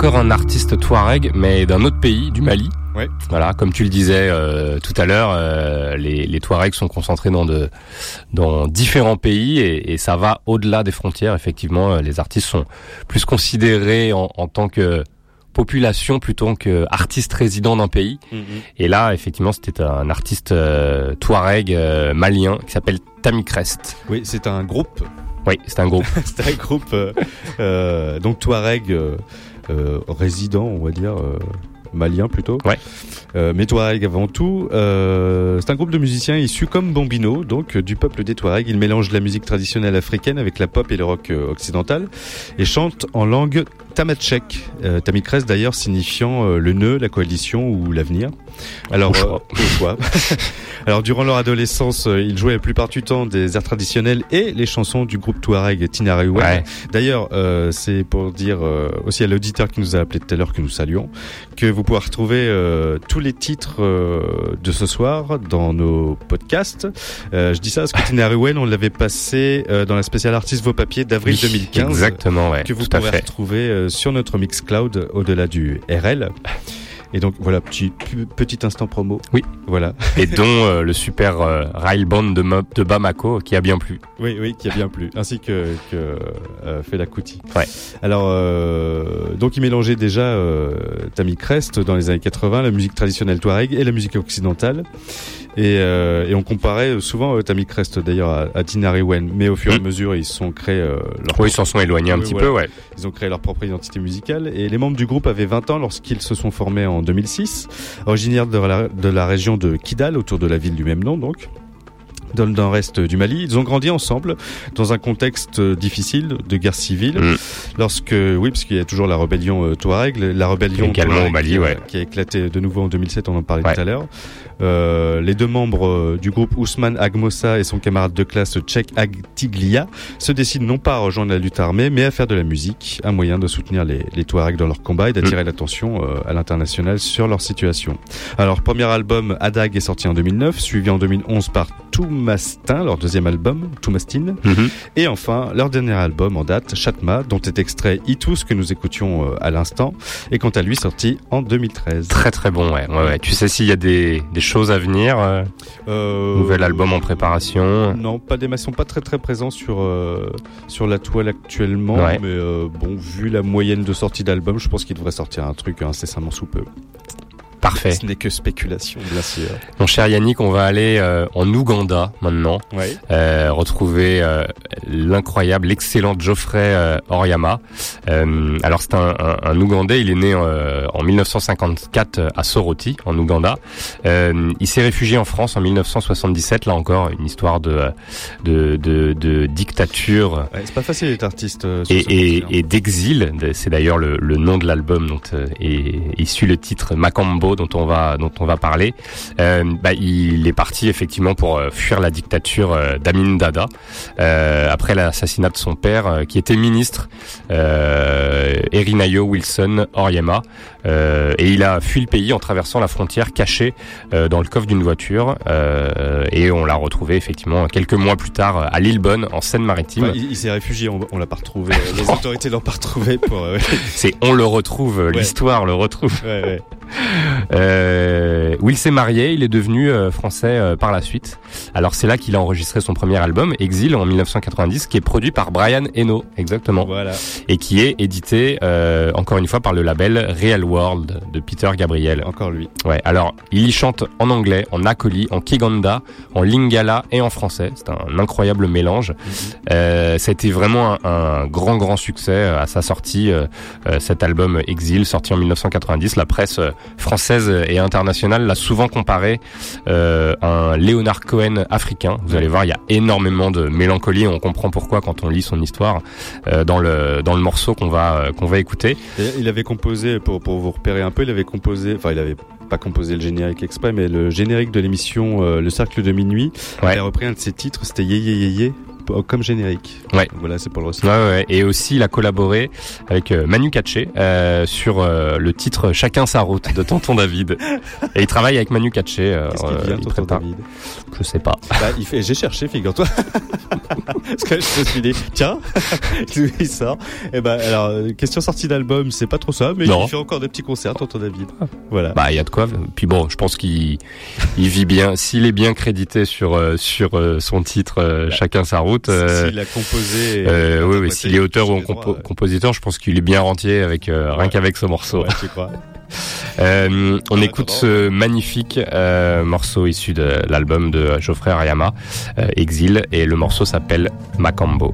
Encore un artiste touareg, mais d'un autre pays, du Mali. Ouais. Voilà, comme tu le disais euh, tout à l'heure, euh, les, les Touaregs sont concentrés dans de dans différents pays et, et ça va au-delà des frontières. Effectivement, euh, les artistes sont plus considérés en, en tant que population plutôt que artiste résident d'un pays. Et là, effectivement, c'était un artiste euh, Touareg euh, malien qui s'appelle Tammy Crest. Oui, c'est un groupe. Oui, c'est un groupe. c'est un groupe euh, donc Touareg résident, on va dire. euh, malien plutôt. Ouais. Euh, mais Touareg avant tout. Euh, c'est un groupe de musiciens issus comme Bambino, donc euh, du peuple des Touaregs. Ils mélangent la musique traditionnelle africaine avec la pop et le rock euh, occidental et chantent en langue tamatchek. Euh, Tamikres d'ailleurs signifiant euh, le nœud, la coalition ou l'avenir. Alors, Au choix. Alors durant leur adolescence, euh, ils jouaient la plupart du temps des airs traditionnels et les chansons du groupe Touareg Tinariwen. Ouais. D'ailleurs, euh, c'est pour dire euh, aussi à l'auditeur qui nous a appelé tout à l'heure que nous saluons, que vous pouvez retrouver euh, tous les titres euh, de ce soir dans nos podcasts. Euh, je dis ça parce que Tinariwen, on l'avait passé euh, dans la spéciale artiste Vos Papiers d'avril Oui, 2015. Exactement, ouais. Que vous fait. retrouver euh, sur notre Mixcloud au-delà du RL. Et donc voilà, petit, petit instant promo. Oui. Voilà. Et dont euh, le super euh, rail band de, de Bamako qui a bien plu. Oui, oui, qui a bien plu, ainsi que, que euh, Fela Kuti. Ouais. Alors, euh, donc il mélangeait déjà euh, Tammy Crest dans les années 80, la musique traditionnelle touareg et la musique occidentale. Et, euh, et on comparait souvent euh, Tammy Crest d'ailleurs à, à Dinari Wen, mais au fur et à Mm. mesure ils se sont créés euh, leur Oui, ils s'en sont éloignés un Oui, petit voilà. peu, ouais. ils ont créé leur propre identité musicale et les membres du groupe avaient 20 ans lorsqu'ils se sont formés en 2006, originaires de la, de la région de Kidal, autour de la ville du même nom donc. Dans le nord-est du Mali, ils ont grandi ensemble dans un contexte euh, difficile de guerre civile. Mm. Lorsque, oui, parce qu'il y a toujours la rébellion euh, Touareg, la rébellion Également Touareg au Mali, qui, a- ouais. qui a éclaté de nouveau en 2007, on en parlait Ouais. tout à l'heure. Euh, les deux membres du groupe Ousmane Agmossa et son camarade de classe Tchèque Agtiglia se décident non pas à rejoindre la lutte armée, mais à faire de la musique, un moyen de soutenir les, les Touaregs dans leur combat et d'attirer l'attention euh, à l'international sur leur situation. Alors, premier album Adag est sorti en 2009, suivi en 2011 par Toumastin, leur deuxième album, Toumastin, Mhm. et enfin leur dernier album en date, Chatma, dont est extrait Itus que nous écoutions euh, à l'instant, et quant à lui sorti en 2013. Très très bon, ouais. ouais, ouais. Tu sais s'il y a des, des choses à venir euh, Euh, Nouvel album en préparation Non, pas des maçons, pas très très présents sur euh, sur la toile actuellement, Ouais. mais bon, vu la moyenne de sortie d'album, je pense qu'il devrait sortir un truc incessamment sous peu. Parfait. Ce n'est que spéculation, bien sûr. Mon cher Yannick, on va aller euh, en Ouganda maintenant, Ouais. euh, retrouver euh, l'incroyable, l'excellent Geoffrey euh, Oryama. Euh, alors c'est un, un, un Ougandais, il est né euh, en 1954 à Soroti, en Ouganda. Euh, il s'est réfugié en France en 1977, là encore une histoire de de, de, de dictature Ouais, c'est pas facile d'être artiste. sur et, ce et, et d'exil. C'est d'ailleurs le, le nom de l'album dont euh, est issu le titre Macambo dont on va parler. Euh, bah, il est parti effectivement pour euh, fuir la dictature euh, d'Amin Dada euh, après l'assassinat de son père euh, qui était ministre euh, Erinayo Wilson Oryema Euh, et il a fui le pays en traversant la frontière caché euh, dans le coffre d'une voiture euh, et on l'a retrouvé effectivement quelques mois plus tard à Lillebonne en Seine-Maritime. Il, il s'est réfugié, on, on l'a pas retrouvé. Les autorités l'ont pas retrouvé pour. euh, C'est on le retrouve, l'histoire le retrouve. ouais, ouais. Euh, où il s'est marié, il est devenu euh, français euh, par la suite. Alors c'est là qu'il a enregistré son premier album, Exil, en 1990, qui est produit par Brian Eno, exactement, Voilà. et qui est édité euh, encore une fois par le label Real World de Peter Gabriel. Encore lui. Ouais, alors il y chante en anglais, en akoli, en kiganda, en lingala et en français. C'est un incroyable mélange. Euh, ça a été vraiment un, un grand grand succès euh, à sa sortie. euh, euh, cet album Exil, sorti en 1990, la presse euh, française et internationale l'a souvent comparé euh, à un Leonard Cohen africain. Vous allez voir, il y a énormément de mélancolie. On comprend pourquoi quand on lit son histoire euh, dans le dans le morceau qu'on va euh, qu'on va écouter. Il avait composé, pour, pour vous repérer un peu, il avait composé, enfin il avait pas composé le générique exprès, mais le générique de l'émission euh, Le Cercle de Minuit. Ouais. Il a repris un de ses titres, c'était Yé Yé Yé Yé, comme générique. Ouais. Donc Voilà, c'est pour le ouais, ouais. Et aussi, il a collaboré avec euh, Manu Katché euh, sur euh, le titre Chacun sa route de Tonton David. Et il travaille avec Manu Katché. euh, Qu'est-ce qu'il euh, vient, il tonton. David Je sais pas. Bah, il fait, j'ai cherché, figure-toi. Parce que je me suis dit, tiens, il sort. Et ben, alors, euh, question sortie d'album, c'est pas trop ça, mais Non. il fait encore des petits concerts, tonton David. Voilà. Bah, il y a de quoi. Puis bon, je pense qu'il il vit bien. S'il est bien crédité sur euh, sur euh, son titre, euh, chacun sa route. Euh, S'il a composé. euh, oui, oui, s'il est auteur ou compo- compositeur, je pense qu'il est bien rentier avec euh, rien qu'avec ce morceau. Ouais, tu crois. Euh, on écoute ce magnifique euh, morceau issu de l'album de Geoffrey Ariyama, euh, Exil, et le morceau s'appelle Macambo.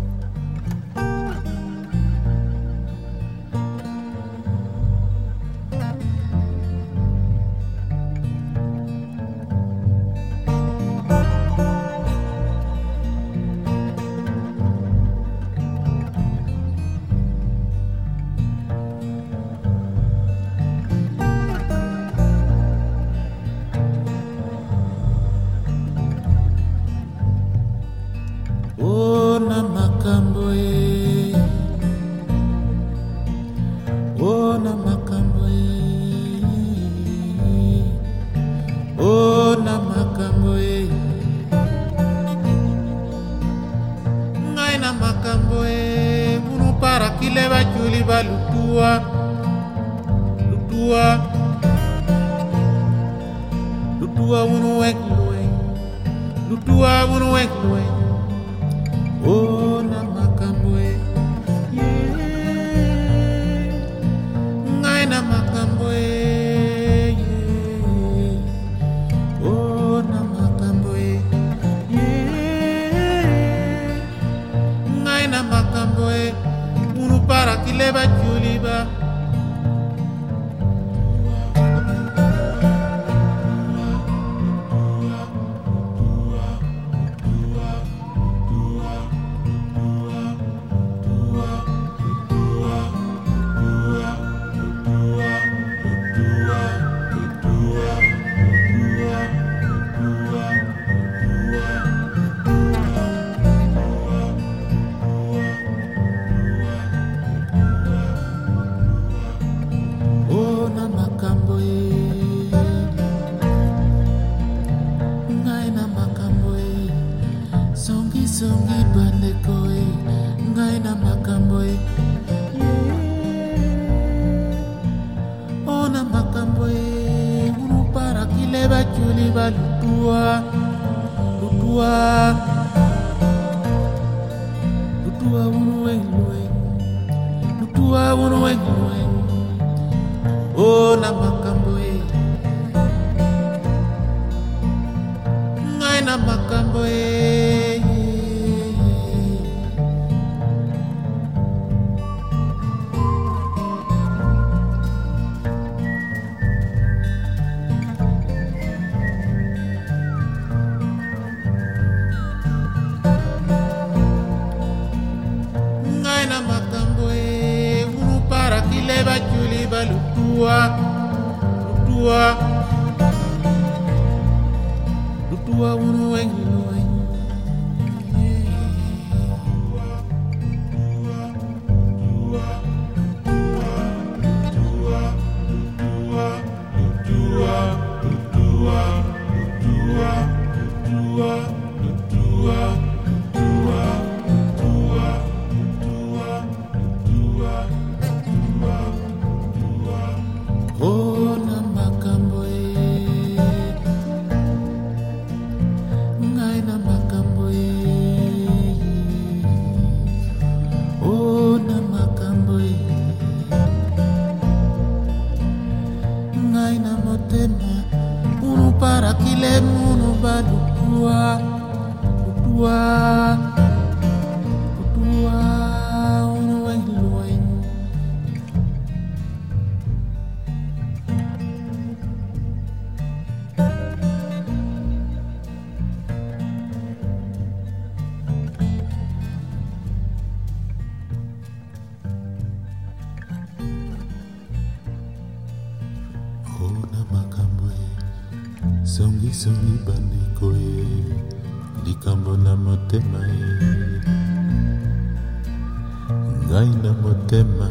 aina motema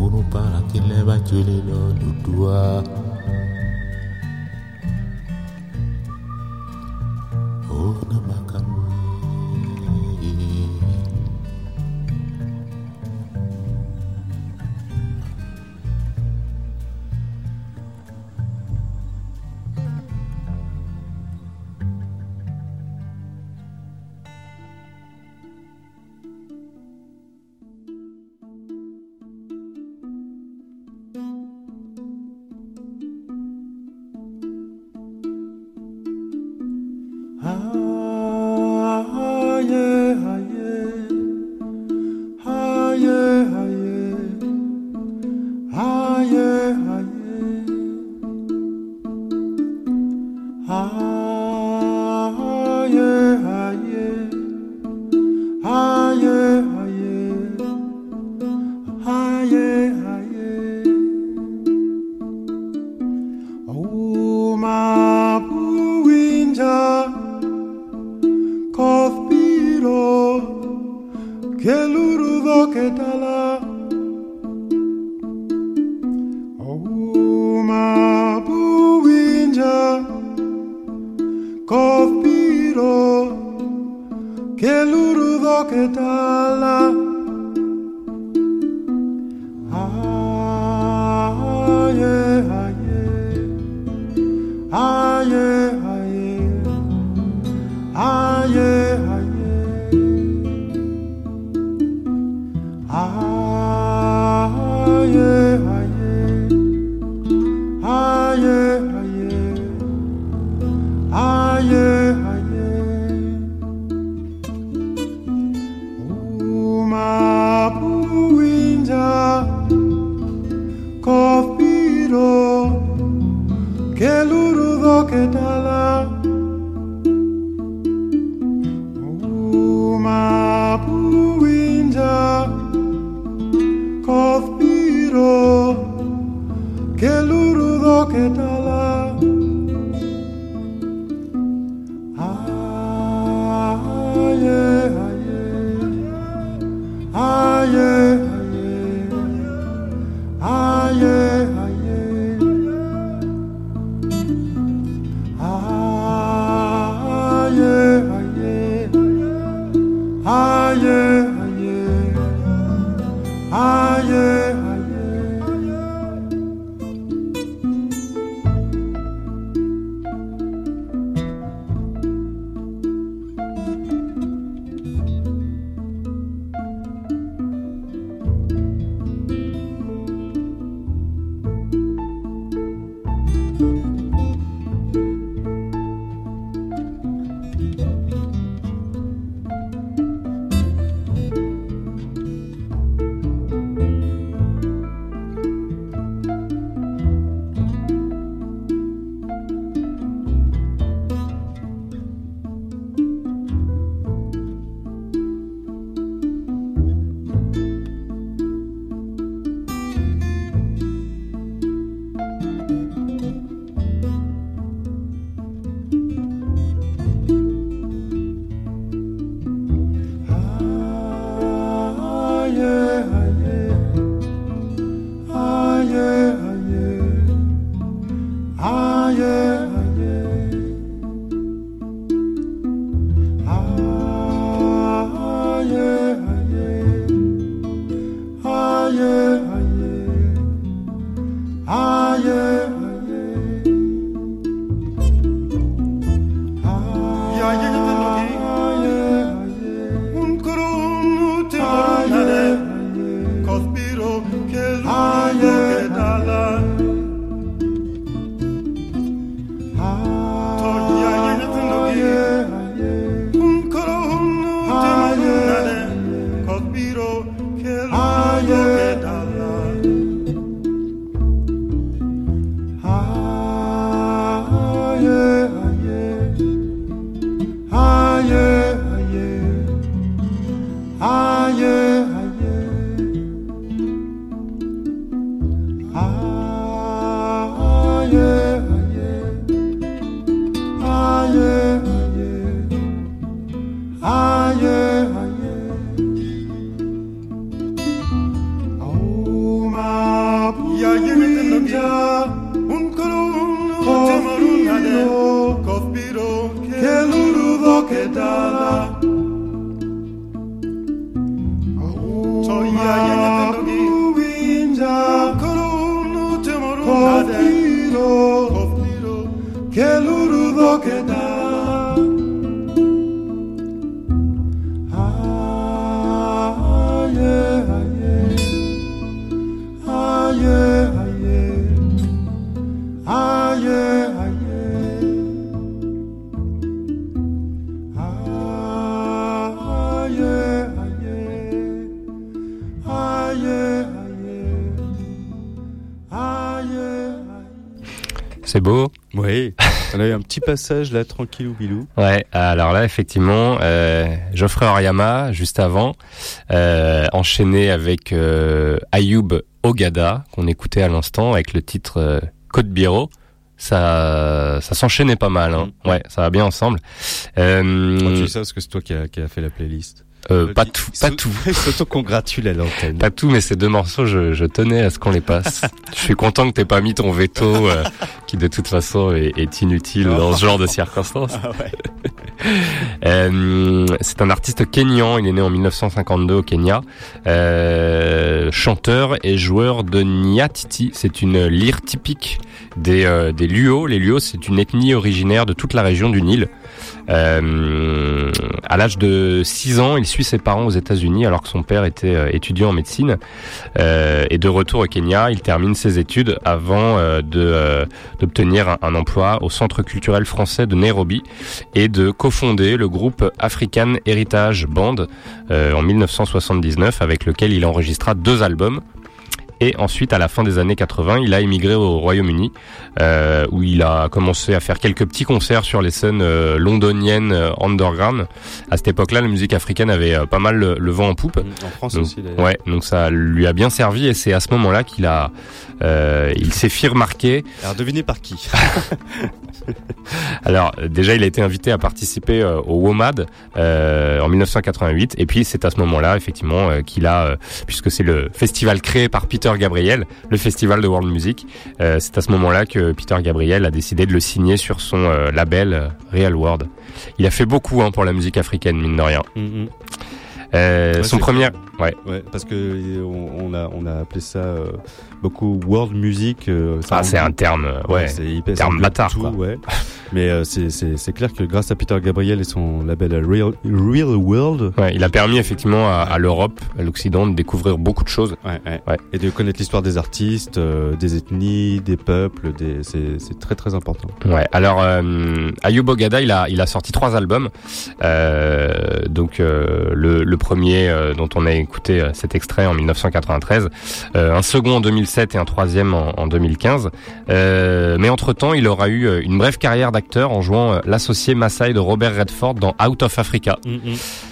unu para kileba chulilo ludua passage là, tranquillou bilou. Ouais, alors là effectivement, euh, Geoffrey Oriama juste avant, euh, enchaîné avec euh, Ayoub Ogada qu'on écoutait à l'instant avec le titre euh, Code Biro. Ça, ça s'enchaînait pas mal. Hein. Ouais, ça va bien ensemble. Euh, tu dis ça parce que c'est toi qui a, qui a fait la playlist. Euh, pas tout, pas tout. S'auto-congratule à l'antenne. Pas tout, mais ces deux morceaux, je, je tenais à ce qu'on les passe. je suis content que t'aies pas mis ton veto, euh, qui de toute façon est, est inutile dans ce genre de circonstances. Ah ouais. Euh, c'est un artiste kényan, il est né en 1952 au Kenya, euh, chanteur et joueur de nyatiti. C'est une lyre typique des, euh, des Luo. Les Luo, c'est une ethnie originaire de toute la région du Nil. Euh, à l'âge de 6 ans, il suit ses parents aux États-Unis alors que son père était euh, étudiant en médecine. Euh, et de retour au Kenya, il termine ses études avant euh, d'obtenir un, emploi au Centre culturel français de Nairobi et de cofonder le groupe African Heritage Band en 1979 avec lequel il enregistra deux albums. Et ensuite, à la fin des années 80, il a émigré au Royaume-Uni, euh, où il a commencé à faire quelques petits concerts sur les scènes euh, londoniennes euh, underground. À cette époque-là, la musique africaine avait pas mal le, le vent en poupe. En France Donc, aussi d'ailleurs. Ouais, donc ça lui a bien servi, et c'est à ce moment-là qu'il a, euh, il s'est fait remarquer Alors devinez par qui alors déjà, il a été invité à participer euh, au WOMAD euh, en 1988, et puis c'est à ce moment-là, effectivement, qu'il a, puisque c'est le festival créé par Peter Gabriel, le festival de world music, c'est à ce moment-là que Peter Gabriel a décidé de le signer sur son label Real World. Il a fait beaucoup hein, pour la musique africaine, mine de rien. Mhm. Euh, Ouais, son premier, ouais. Ouais, parce que euh, on, on a on a appelé ça euh, beaucoup world music. euh, Ah, c'est un terme, ouais, c'est hyper terme bâtard, tout, quoi. ouais. Mais c'est c'est c'est clair que grâce à Peter Gabriel et son label Real Real World, Ouais, il a permis effectivement à, à l'Europe, à l'Occident, de découvrir beaucoup de choses. ouais, ouais, Ouais. et de connaître l'histoire des artistes, des ethnies, des peuples, des c'est c'est très très important. Ouais. Alors, euh, Ayub Ogada, il a, il a sorti trois albums. Donc, le, le premier euh, dont on a écouté euh, cet extrait en 1993, euh, un second en 2007 et un troisième en, en 2015. Euh, mais entre-temps, il aura eu une brève carrière d'acteur en jouant l'associé Maasai de Robert Redford dans Out of Africa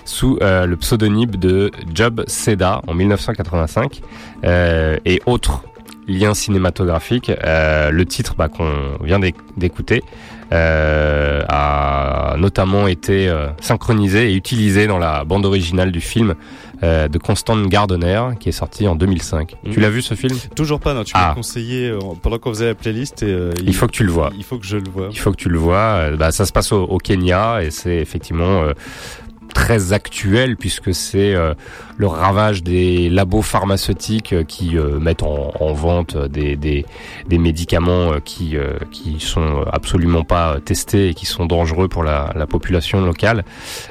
sous euh, le pseudonyme de Job Seda en 1985 euh, et autres liens cinématographiques. Euh, le titre bah, qu'on vient d'éc- d'écouter euh, a notamment été euh, synchronisé et utilisé dans la bande originale du film euh, de Constant Gardner qui est sorti en 2005. Mhm. Tu l'as vu ce film? Toujours pas, non. Tu Ah. m'as conseillé euh, pendant qu'on faisait la playlist et euh, Il faut que tu le vois. Il faut que je le vois. Il faut que tu le vois. Bah, ça se passe au, au Kenya et c'est effectivement euh, très actuel puisque c'est euh, le ravage des labos pharmaceutiques euh, qui euh, mettent en, en vente des, des, des médicaments euh, qui, euh, qui sont absolument pas testés et qui sont dangereux pour la, la population locale.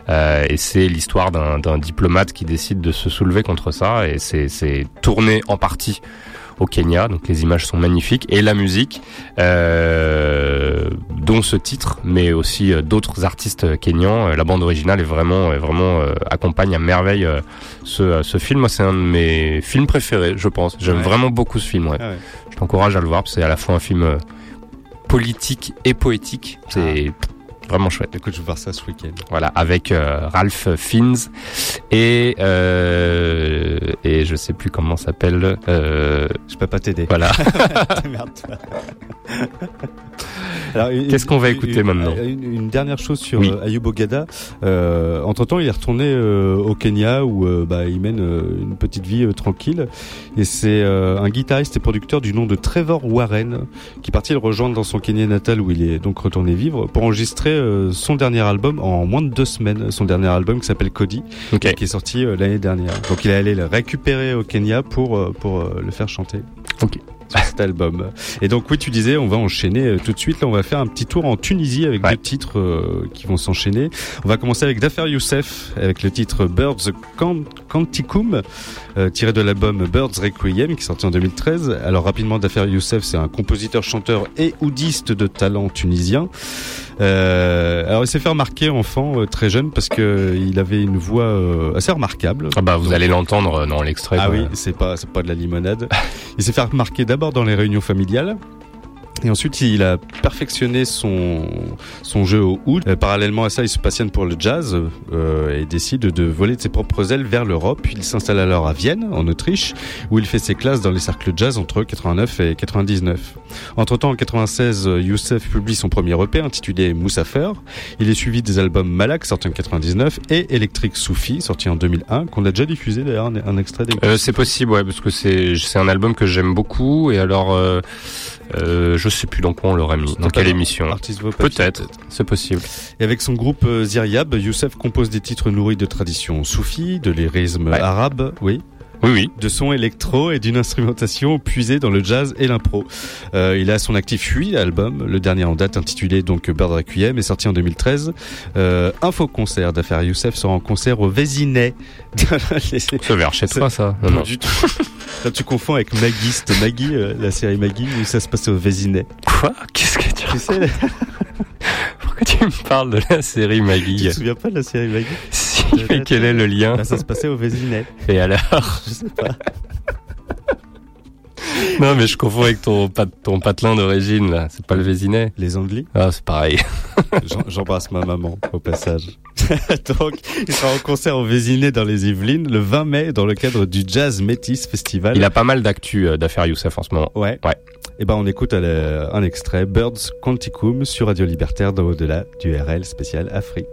Et c'est l'histoire d'un diplomate qui décide de se soulever contre ça et c'est tourné en partie au Kenya, donc les images sont magnifiques et la musique, euh, dont ce titre, mais aussi euh, d'autres artistes kenyans. Euh, La bande originale est vraiment, est vraiment euh, accompagne à merveille euh, ce, ce film. Moi, c'est un de mes films préférés, je pense. J'aime Ouais. vraiment beaucoup ce film. Ouais. Ah ouais. Je t'encourage à le voir. parce que C'est à la fois un film politique et poétique. C'est vraiment chouette. Écoute, je vais voir ça ce week-end. Voilà, avec euh, Ralph Fiennes et euh, et je sais plus comment s'appelle. Euh, Je peux pas t'aider. voilà. Merde-toi. Une- Qu'est-ce qu'on va écouter une- maintenant? une, une dernière chose sur Oui. euh, Ayub Ogada. Euh, entre temps, il est retourné euh, au Kenya où euh, bah, il mène une petite vie tranquille. Et c'est un guitariste et producteur du nom de Trevor Warren qui partit le rejoindre dans son Kenya natal où il est donc retourné vivre pour enregistrer son dernier album en moins de deux semaines. Son dernier album qui s'appelle Cody, qui est sorti euh, l'année dernière. Donc il est allé le récupérer au Kenya pour euh, pour euh, le faire chanter. Ok. Cet album. Et donc oui, tu disais, on va enchaîner euh, tout de suite. Là, on va faire un petit tour en Tunisie avec Ouais. deux titres euh, qui vont s'enchaîner. On va commencer avec Dafer Youssef avec le titre Birds Can- Canticum, euh, tiré de l'album Birds Requiem qui est sorti en 2013. Alors rapidement, Dafer Youssef, c'est un compositeur, chanteur et oudiste de talent tunisien. Euh, alors il s'est fait remarquer enfant euh, très jeune parce que il avait une voix euh, assez remarquable. Ah bah vous allez l'entendre dans l'extrait. Ah oui, c'est pas c'est pas de la limonade. Il s'est fait remarquer d'abord dans les réunions familiales. Et ensuite, il a perfectionné son son jeu au oud. Euh, parallèlement à ça, il se passionne pour le jazz euh, et décide de voler de ses propres ailes vers l'Europe. Il s'installe alors à Vienne, en Autriche, où il fait ses classes dans les cercles jazz entre 89 et 99. Entre-temps, en 96, euh, Youssef publie son premier EP intitulé Moussafer. Il est suivi des albums Malak, sorti en 99, et Electric Soufi, sorti en 2001, qu'on a déjà diffusé d'ailleurs un, extrait des Euh, c'est possible, ouais, parce que c'est un album que j'aime beaucoup et alors euh, je sais plus dans quoi on l'aurait mis, dans quelle émission. Peut-être, c'est possible. Et avec son groupe euh, Ziryab, Youssef compose des titres nourris de traditions soufis, de lyrisme Ouais. arabe, oui, Oui, oui. de sons électro et d'une instrumentation puisée dans le jazz et l'impro. Euh, il a son actif 8 albums, le dernier en date intitulé donc Bird Requiem est sorti en 2013. Euh, info concert d'affaires Youssef sera en concert au Vésinet. C'est vers chez toi, ça. Non, Non, du tout. Là, tu confonds avec Maggie, c'était Maggie, euh, la série Maggie, où ça se passait au Vésinet. Quoi? Qu'est-ce que tu Tu sais, tu me parles de la série tu Maggie te souviens pas de la série Maggie? Si, mais quel est le lien? Bah, Ça se passait au Vésinet. Et alors? Je sais pas. Non, mais je confonds avec ton, pat- ton patelin d'origine, là. C'est pas le Vésinet Les Anglis Ah, c'est pareil. J'embrasse ma maman au passage. Donc, il sera en concert au Vésinet dans les Yvelines le 20 mai dans le cadre du Jazz Métis Festival. Il a pas mal d'actu euh, d'affaires Youssef en ce moment. Ouais. Ouais. Et ben on écoute euh, un extrait Birds Quanticum sur Radio Libertaire dans au-delà du RL spécial Afrique.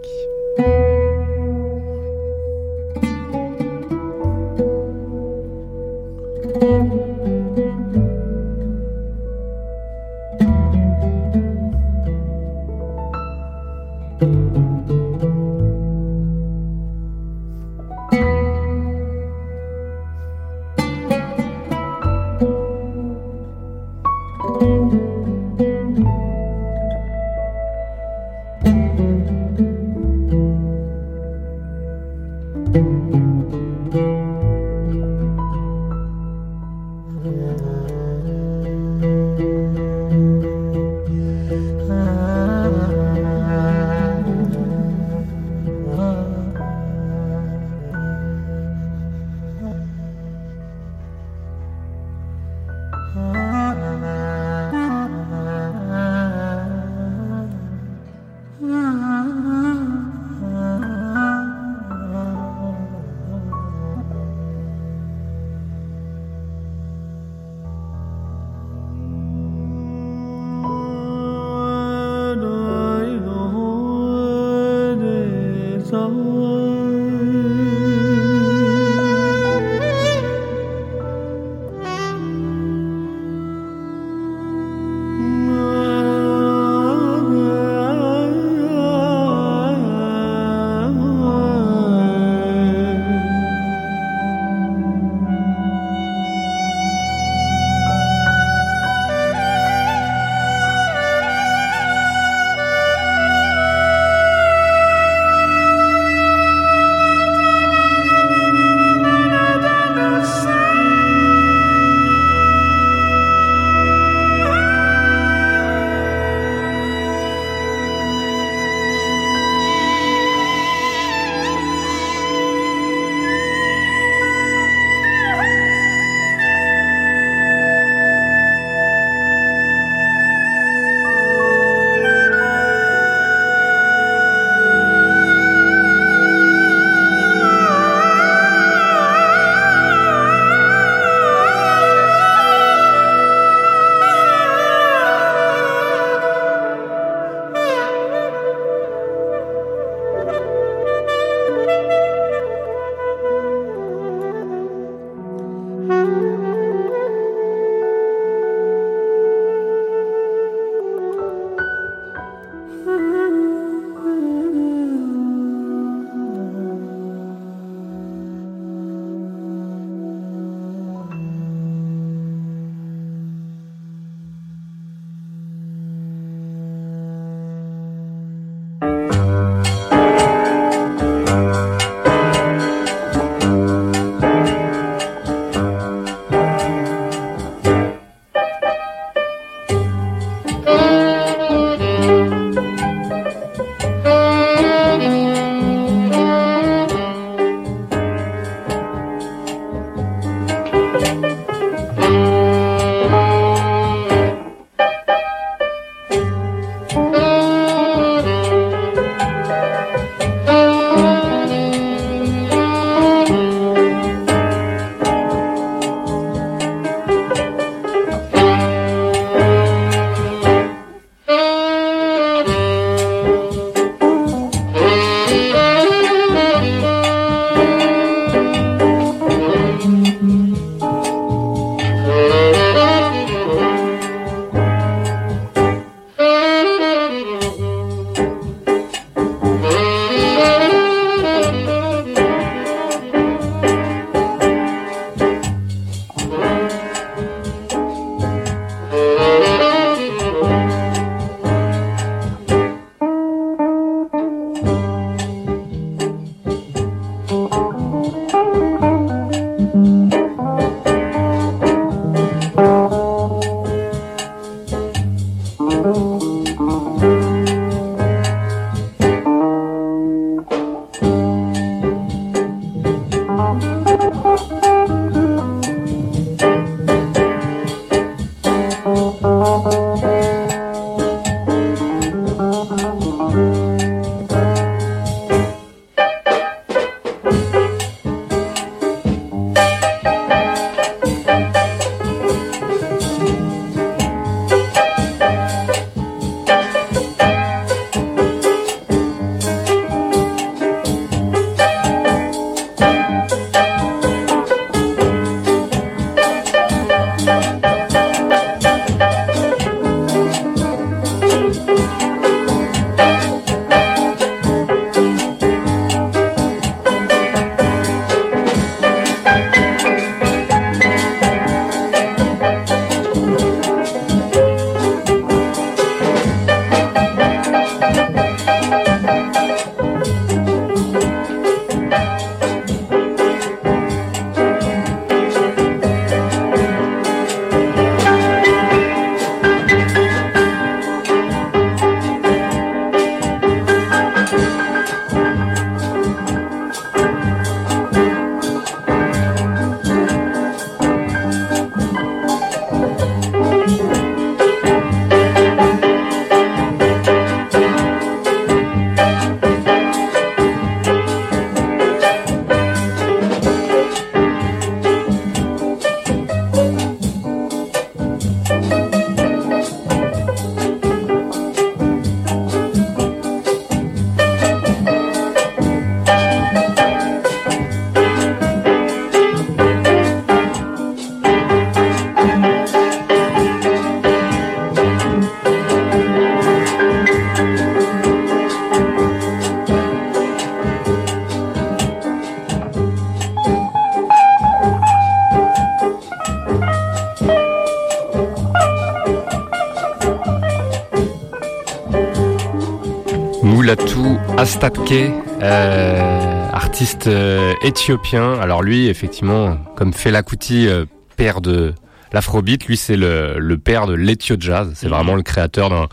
Astatke, euh, artiste euh, éthiopien. Alors lui, effectivement, comme Fela Kuti, euh, père de l'afrobeat, lui c'est le, le père de l'ethio jazz. C'est Mhm. vraiment le créateur d'un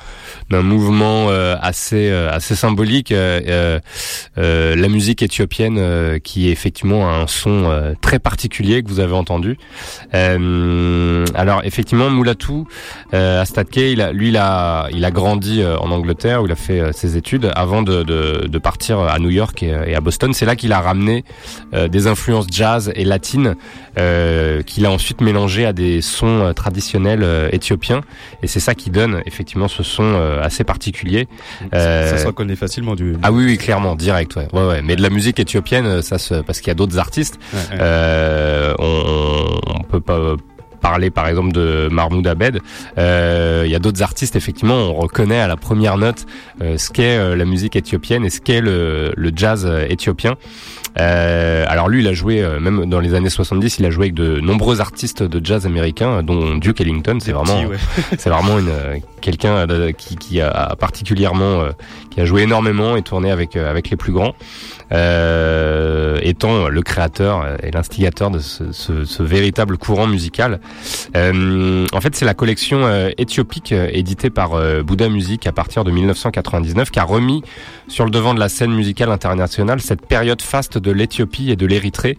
d'un mouvement euh, assez euh, assez symbolique. euh, euh, la musique éthiopienne euh, qui est effectivement un son euh, très particulier que vous avez entendu. Euh, alors effectivement, Moulatou euh, Astatke, il a, lui, il a, il a grandi euh, en Angleterre où il a fait euh, ses études avant de, de, de partir à New York et, et à Boston. C'est là qu'il a ramené euh, des influences jazz et latines euh, qu'il a ensuite mélangé à des sons euh, traditionnels euh, éthiopiens. Et c'est ça qui donne effectivement ce son euh, assez particulier. Euh, Ça se reconnaît facilement du. ah oui, oui, clairement, direct, ouais, ouais, ouais. Mais de la musique éthiopienne, euh, ça se, parce qu'il y a d'autres artistes. Ouais. Euh, on, on peut pas parler par exemple de Mahmoud Abed. Euh, Il y a d'autres artistes, effectivement, on reconnaît à la première note euh, ce qu'est euh, la musique éthiopienne et ce qu'est le, le jazz éthiopien. Euh, alors lui, il a joué, euh, même dans les années 70, il a joué avec de nombreux artistes de jazz américains, dont Duke Ellington. C'est vraiment, ouais. c'est vraiment une euh, quelqu'un euh, qui, qui a particulièrement, euh, qui a joué énormément et tourné avec euh, avec les plus grands, euh, étant le créateur euh, et l'instigateur de ce, ce, ce véritable courant musical. Euh, en fait, c'est la collection euh, éthiopique euh, éditée par euh, Bouddha Music à partir de 1999 qui a remis sur le devant de la scène musicale internationale cette période faste de l'Éthiopie et de l'Érythrée,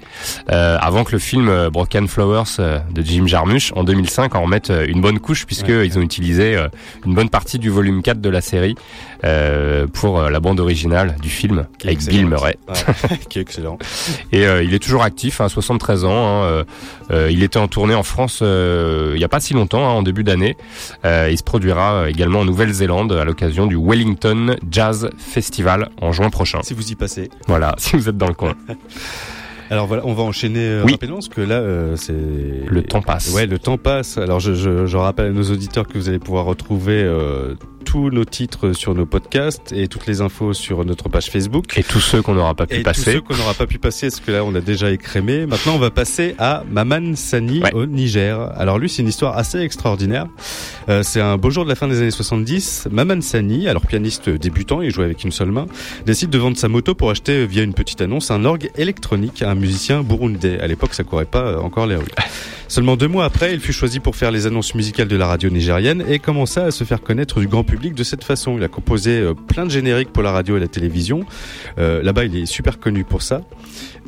euh, avant que le film euh, Broken Flowers euh, de Jim Jarmusch en 2005 en remette une bonne couche puisque Ouais. ils ont utilisé une bonne partie du volume 4 de la série euh, pour euh, la bande originale du film Qui avec. Bill Murray. Ouais, qui est excellent. Et euh, il est toujours actif, hein, 73 ans. hein, euh, il était en tournée en France il n'y a pas si longtemps, hein, en début d'année. Il se produira également en Nouvelle-Zélande à l'occasion du Wellington Jazz Festival en juin prochain. Si vous y passez. Voilà, si vous êtes dans le coin. Alors voilà, on va enchaîner Oui. rapidement parce que là, euh, c'est Le temps passe. Ouais, le temps passe. Alors je, je, je rappelle à nos auditeurs que vous allez pouvoir retrouver euh, tous nos titres sur nos podcasts et toutes les infos sur notre page Facebook. Et tous ceux qu'on n'aura pas pu Et tous passer. ceux qu'on n'aura pas pu passer, parce que là on a déjà écrémé. Maintenant on va passer à Maman Sani Ouais. au Niger. Alors lui c'est une histoire assez extraordinaire. Euh, c'est un beau jour de la fin des années 70. Maman Sani, alors pianiste débutant, il jouait avec une seule main, décide de vendre sa moto pour acheter via une petite annonce un orgue électronique à un musicien burundais. À l'époque ça courait pas euh, encore les rues. Seulement deux mois après, il fut choisi pour faire les annonces musicales de la radio nigérienne et commença à se faire connaître du grand public de cette façon. Il a composé euh, plein de génériques pour la radio et la télévision. Euh, Là-bas, il est super connu pour ça.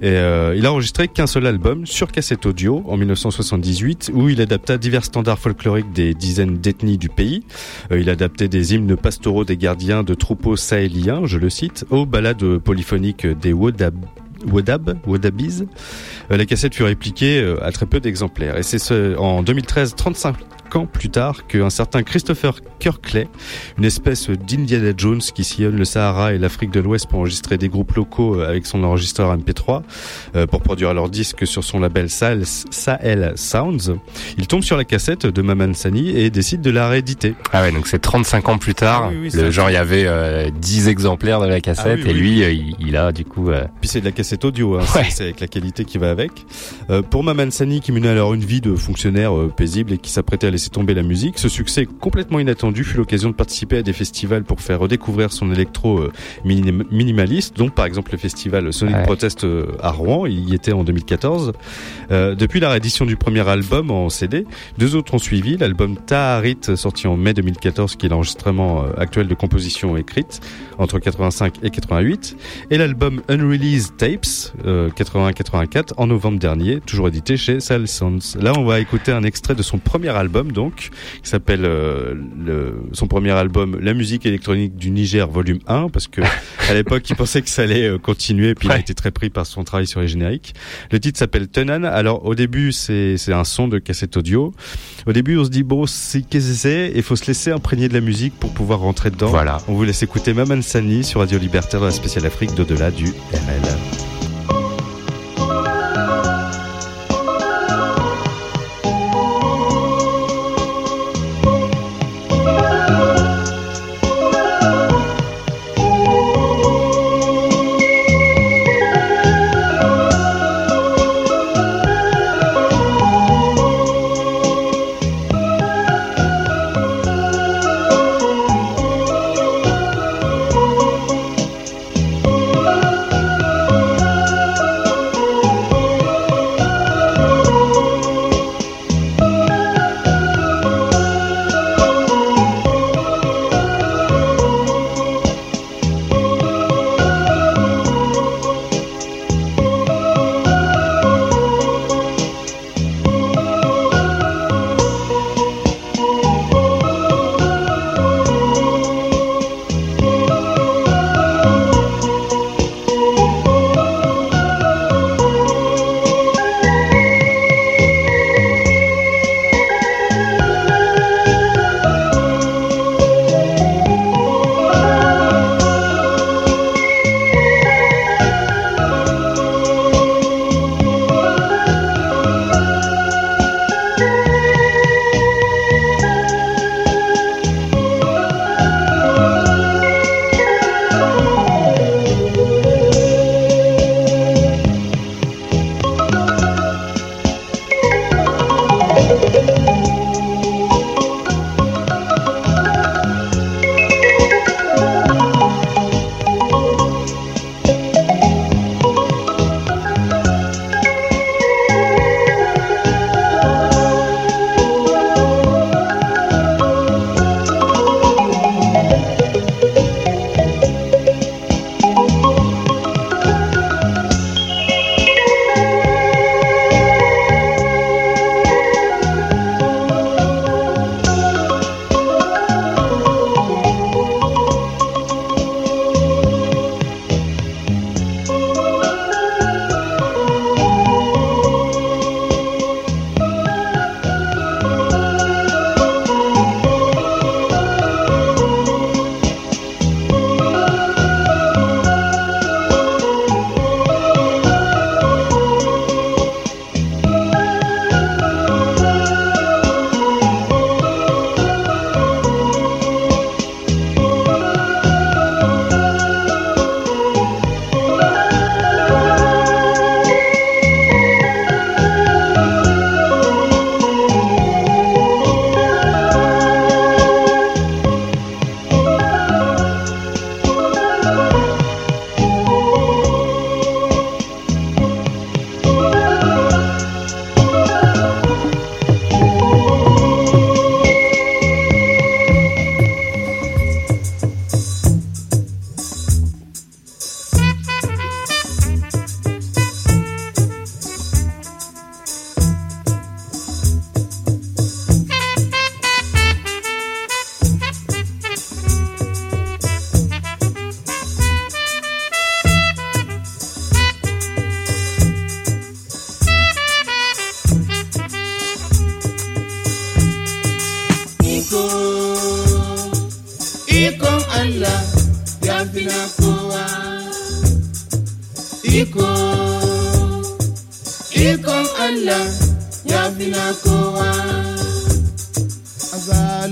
Et euh, il a enregistré qu'un seul album sur cassette audio en 1978 où il adapta divers standards folkloriques des dizaines d'ethnies du pays. Il adaptait des hymnes pastoraux des gardiens de troupeaux sahéliens, je le cite, aux ballades polyphoniques des Wodab. Wodab, Wodabis. Euh, la cassette fut répliquée euh, à très peu d'exemplaires. Et c'est ce, en 2013, 35 ans plus tard, qu'un certain Christopher Kirkley, une espèce d'Indiana Jones qui sillonne le Sahara et l'Afrique de l'Ouest pour enregistrer des groupes locaux euh, avec son enregistreur MP3, euh, pour produire leurs disques sur son label Sahel, Sahel Sounds. Il tombe sur la cassette de Maman Sani et décide de la rééditer. Ah ouais, donc c'est 35 ans plus tard. Ah oui, oui, le genre, il y avait euh, 10 exemplaires de la cassette Ah oui, et oui. lui, euh, il, il a du coup... euh, Puis c'est de la cassette audio, hein, c'est- Ouais. c'est avec la qualité qui va avec. Euh, pour Maman Sani, qui menait alors une vie de fonctionnaire euh, paisible et qui s'apprêtait à laisser tomber la musique, ce succès complètement inattendu fut l'occasion de participer à des festivals pour faire redécouvrir son électro euh, minim- minimaliste, dont par exemple le festival Sonic Ouais. Protest euh, à Rouen, il y était en 2014. Euh, depuis la réédition du premier album en CD, deux autres ont suivi, l'album Taharit sorti en mai 2014, qui est l'enregistrement actuel de composition écrite entre 85 et 88, et l'album Unreleased Tapes euh, 81-84 en novembre dernier, toujours édité chez Sal Sounds. Là, on va écouter un extrait de son premier album, donc, qui s'appelle euh, le, son premier album La musique électronique du Niger, volume 1, parce que à l'époque, il pensait que ça allait euh, continuer, puis il a été très pris par son travail sur les génériques. Le titre s'appelle Tenan. Alors, au début, c'est c'est un son de cassette audio. Au début, on se dit bon, c'est qu'est-ce que c'est? Il faut se laisser imprégner de la musique pour pouvoir rentrer dedans. Voilà. On vous laisse écouter Maman Sani sur Radio Libertaire dans la spéciale Afrique d'au-delà du RL.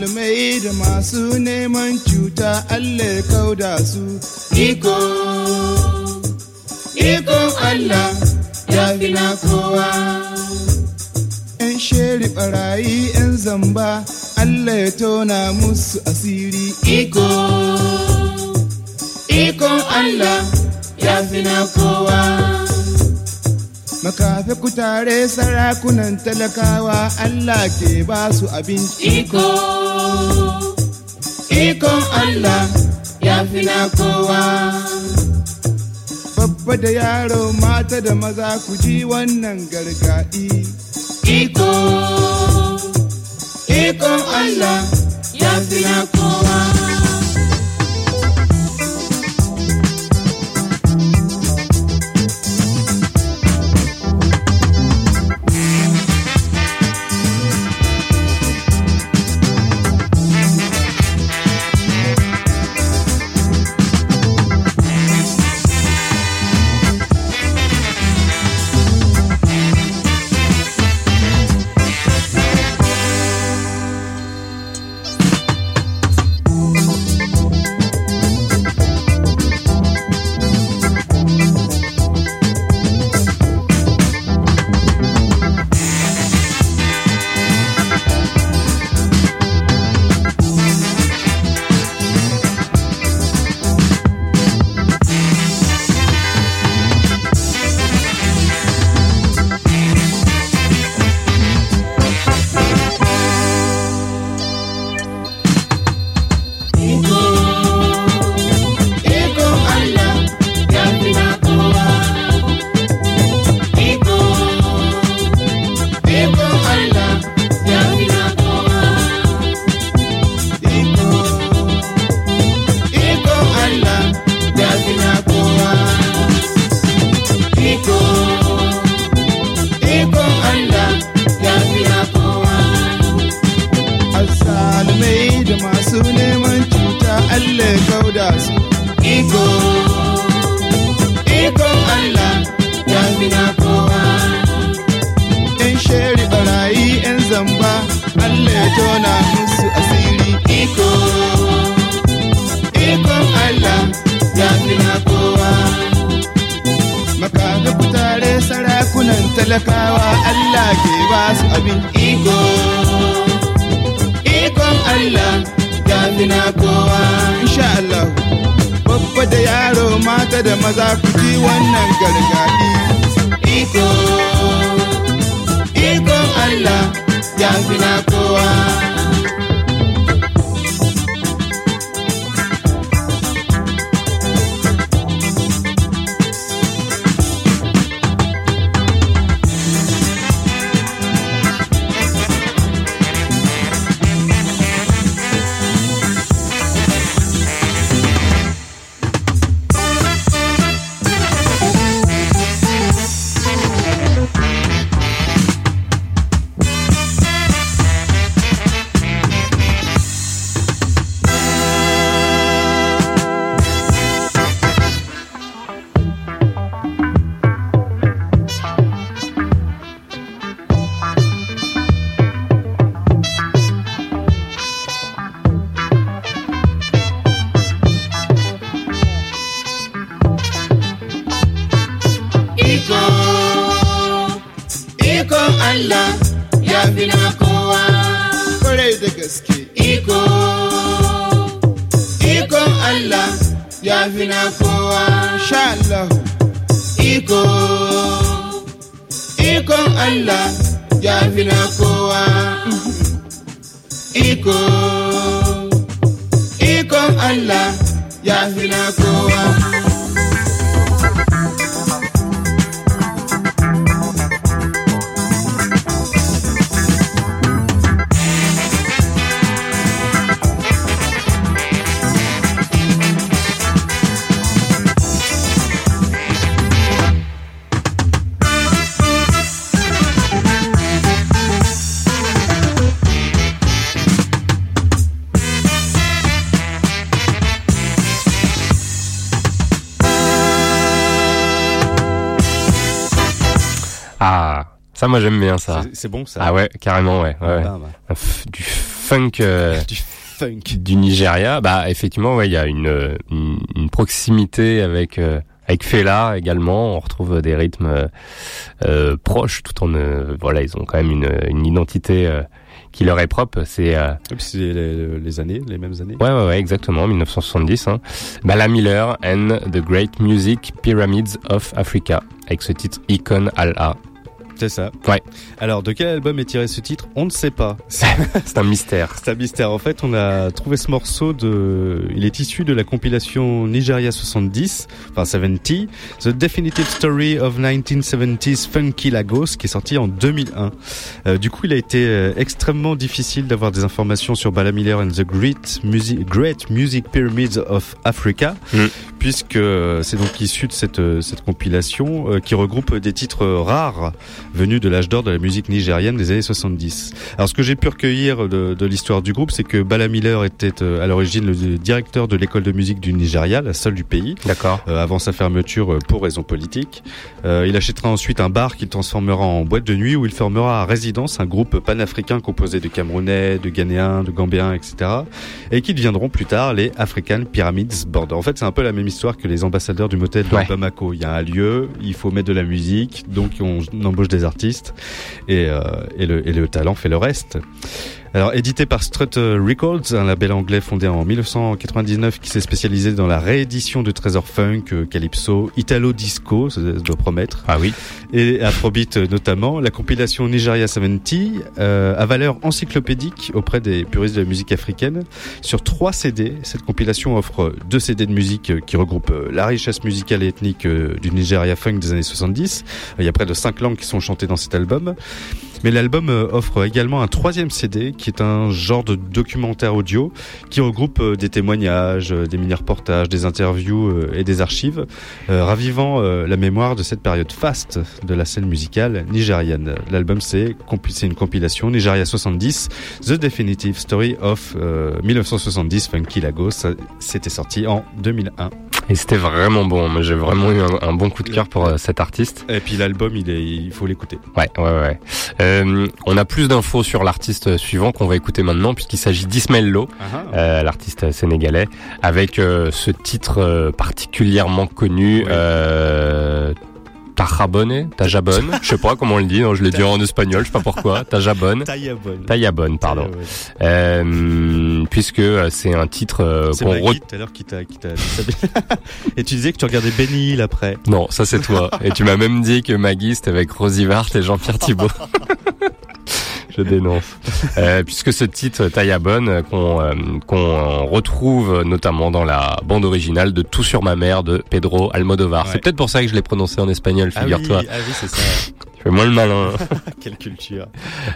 Azalumai da masu neman cuta Allah ya kauda su. Iko ikon Allah ya fi na kowa. ‘yan sheri barayi ‘yan zamba Allah ya tona musu asiri. Iko ikon Allah ya fi na kowa. Makafi kutare sarakunan talakawa Allah ke ba su abin iko ikon Allah ya fi na kowa. Babba da yaro mata da maza ku ji wannan gargaɗi. Iko ikon Allah ya fi na kowa. Allah ya fi na kowa kwarai da gaske iko ikon Allah ya fi na kowa. Sha Allah iko ikon Allah ya fi na kowa. Iko ikon Allah ya fi na kowa Ça, moi, j'aime bien ça. C'est- bon ça. Ah ouais, carrément, ouais. ouais. Ah, bah. Du funk euh, Du funk. du Nigeria. Bah, effectivement, ouais, il y a une, euh, une, une proximité avec avec avec Fela également, on retrouve des rythmes euh, euh, proches, tout en euh, voilà, ils ont quand même une, une identité euh, qui leur est propre. C'est euh, Et puis c'est les, les années, les mêmes années. ouais, ouais, ouais, exactement, 1970. Hein. Bala Miller and the Great Music Pyramids of Africa, avec ce titre Icon Al-A. C'est ça. Ouais. Alors, de quel album est tiré ce titre? On ne sait pas. C'est un mystère. c'est un mystère. En fait, on a trouvé ce morceau de. Il est issu de la compilation Nigeria 70, enfin 70, The Definitive Story of 1970s Funky Lagos, qui est sorti en 2001. Euh, du coup, il a été euh, extrêmement difficile d'avoir des informations sur Bala Miller and the Great Music, Great Music Pyramids of Africa, Mm. puisque euh, c'est donc issu de cette, cette compilation euh, qui regroupe des titres rares venus de l'âge d'or de la musique nigérienne des années 70. Alors ce que j'ai pu recueillir de, de l'histoire du groupe, c'est que Bala Miller était euh, à l'origine le directeur de l'école de musique du Nigeria, la seule du pays, D'accord. euh, avant sa fermeture euh, pour raisons politiques. Euh, il achètera ensuite un bar qu'il transformera en boîte de nuit où il formera à résidence un groupe panafricain composé de Camerounais, de Ghanéens, de Gambéens, etc. et qui deviendront plus tard les African Pyramids Board. En fait, c'est un peu la même histoire que les ambassadeurs du motel de Ouais. Bamako. Il y a un lieu, il faut mettre de la musique, donc on, on embauche des artistes et, euh, et, le, et le talent fait le reste. Alors, édité par Strut Records, un label anglais fondé en 1999 qui s'est spécialisé dans la réédition de trésors funk, euh, calypso, italo disco, ça doit promettre, Ah oui. et Afrobeat euh, notamment. La compilation Nigeria 70 euh, a valeur encyclopédique auprès des puristes de la musique africaine. Sur trois CD, cette compilation offre deux CD de musique euh, qui regroupent la richesse musicale et ethnique du Nigeria funk des années 70. Il y a près de cinq langues qui sont chantées dans cet album. Mais l'album euh, offre également un troisième CD qui est un genre de documentaire audio qui regroupe euh, des témoignages, euh, des mini-reportages, des interviews et des archives, ravivant la mémoire de cette période faste de la scène musicale nigérienne. L'album c'est une compilation Nigeria 70, The Definitive Story of euh, 1970 Funky Lagos. C'était sorti en 2001. Et c'était vraiment bon. J'ai vraiment eu un, un bon coup de cœur pour euh, cet artiste. Et puis l'album, il est, il faut l'écouter. Ouais, ouais, ouais. Euh, on a plus d'infos sur l'artiste suivant qu'on va écouter maintenant, puisqu'il s'agit d'Ismaël Lo, euh, l'artiste sénégalais, avec euh, ce titre particulièrement connu. Tajabone, Tajabone, je sais pas comment on le dit, non, je l'ai dit en espagnol, je sais pas pourquoi, Tajabone, Taillabonne. Tayabone, pardon, euh, puisque euh, c'est un titre euh, qu'on retrouve tout à l'heure qui t'a. Et tu disais que tu regardais Benny Hill après. Non, ça c'est toi. Et tu m'as même dit que Maggie c'était avec Rosie Vart et Jean-Pierre Thibault. Je dénonce. Euh, puisque ce titre Taillabonne euh, qu'on euh, qu'on retrouve notamment dans la bande originale de Tout sur ma mère de Pedro Almodovar. Ouais. C'est peut-être pour ça que je l'ai prononcé en espagnol, figure-toi. Ah oui, ah oui c'est ça. Je fais moins le malin. Quelle culture.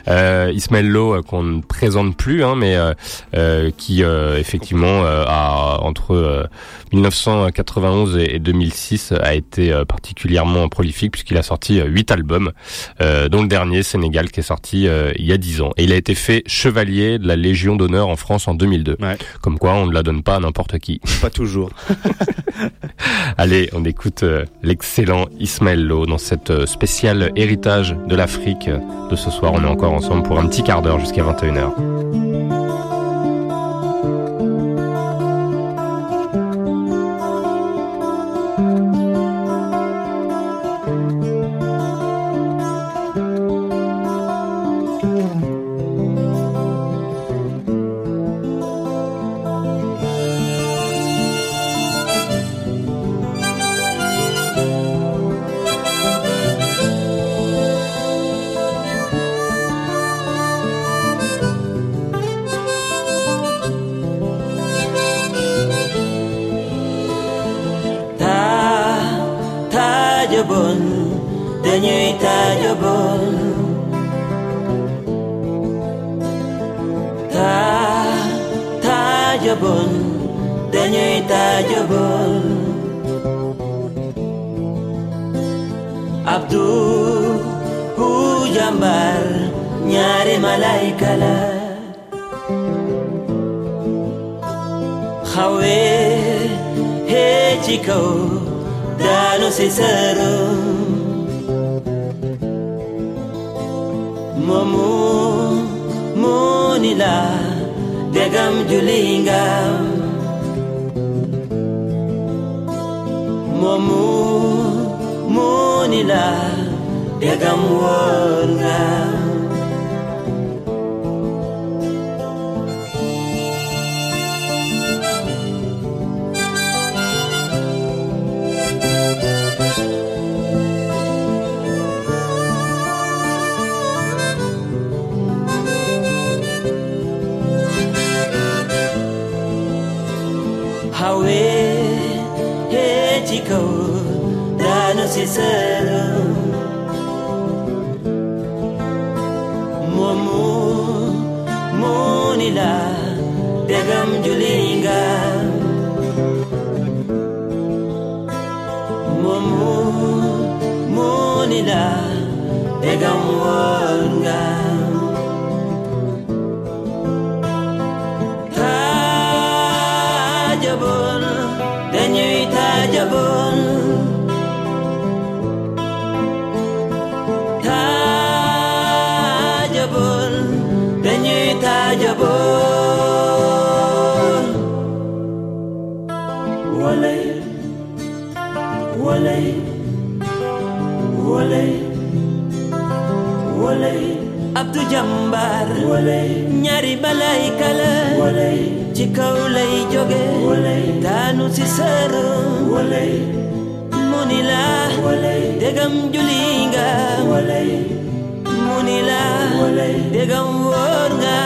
Euh, Ismaël Lo euh, qu'on ne présente plus, hein, mais euh, euh, qui euh, effectivement euh, a entre euh, 1991 et et 2006 a été euh, particulièrement prolifique puisqu'il a sorti euh, huit albums, euh, dont le dernier Sénégal qui est sorti euh, il y a dix ans. Et il a été fait chevalier de la Légion d'honneur en France en 2002. Ouais. Comme quoi, on ne la donne pas à n'importe qui. Pas toujours. Allez, on écoute euh, l'excellent Ismaël Lo dans cette spéciale héritage de l'Afrique de ce soir. On est encore ensemble pour un petit quart d'heure jusqu'à 21h. Abdu hujambar nyari malaikala Khawe hejiko danu seseru Momu munila degam julingam momu munila degam wonga sincero. Momu munila degam julinga. Momu munila degam wa. Abdou Jambar ñaari balay kala ci kaw lay joge daanu tanu sëru mu monila, degam juli nila. Digang word nga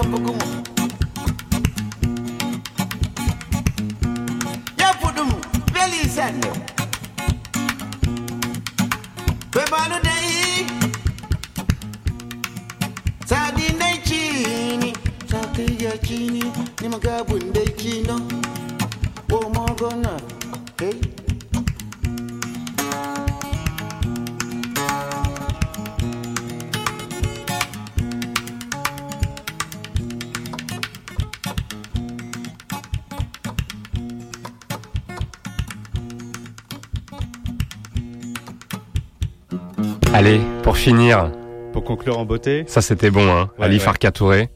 kumbukumbu finir, Pour conclure en beauté, ça c'était bon, hein. Ouais, Ali ouais. Farka Touré,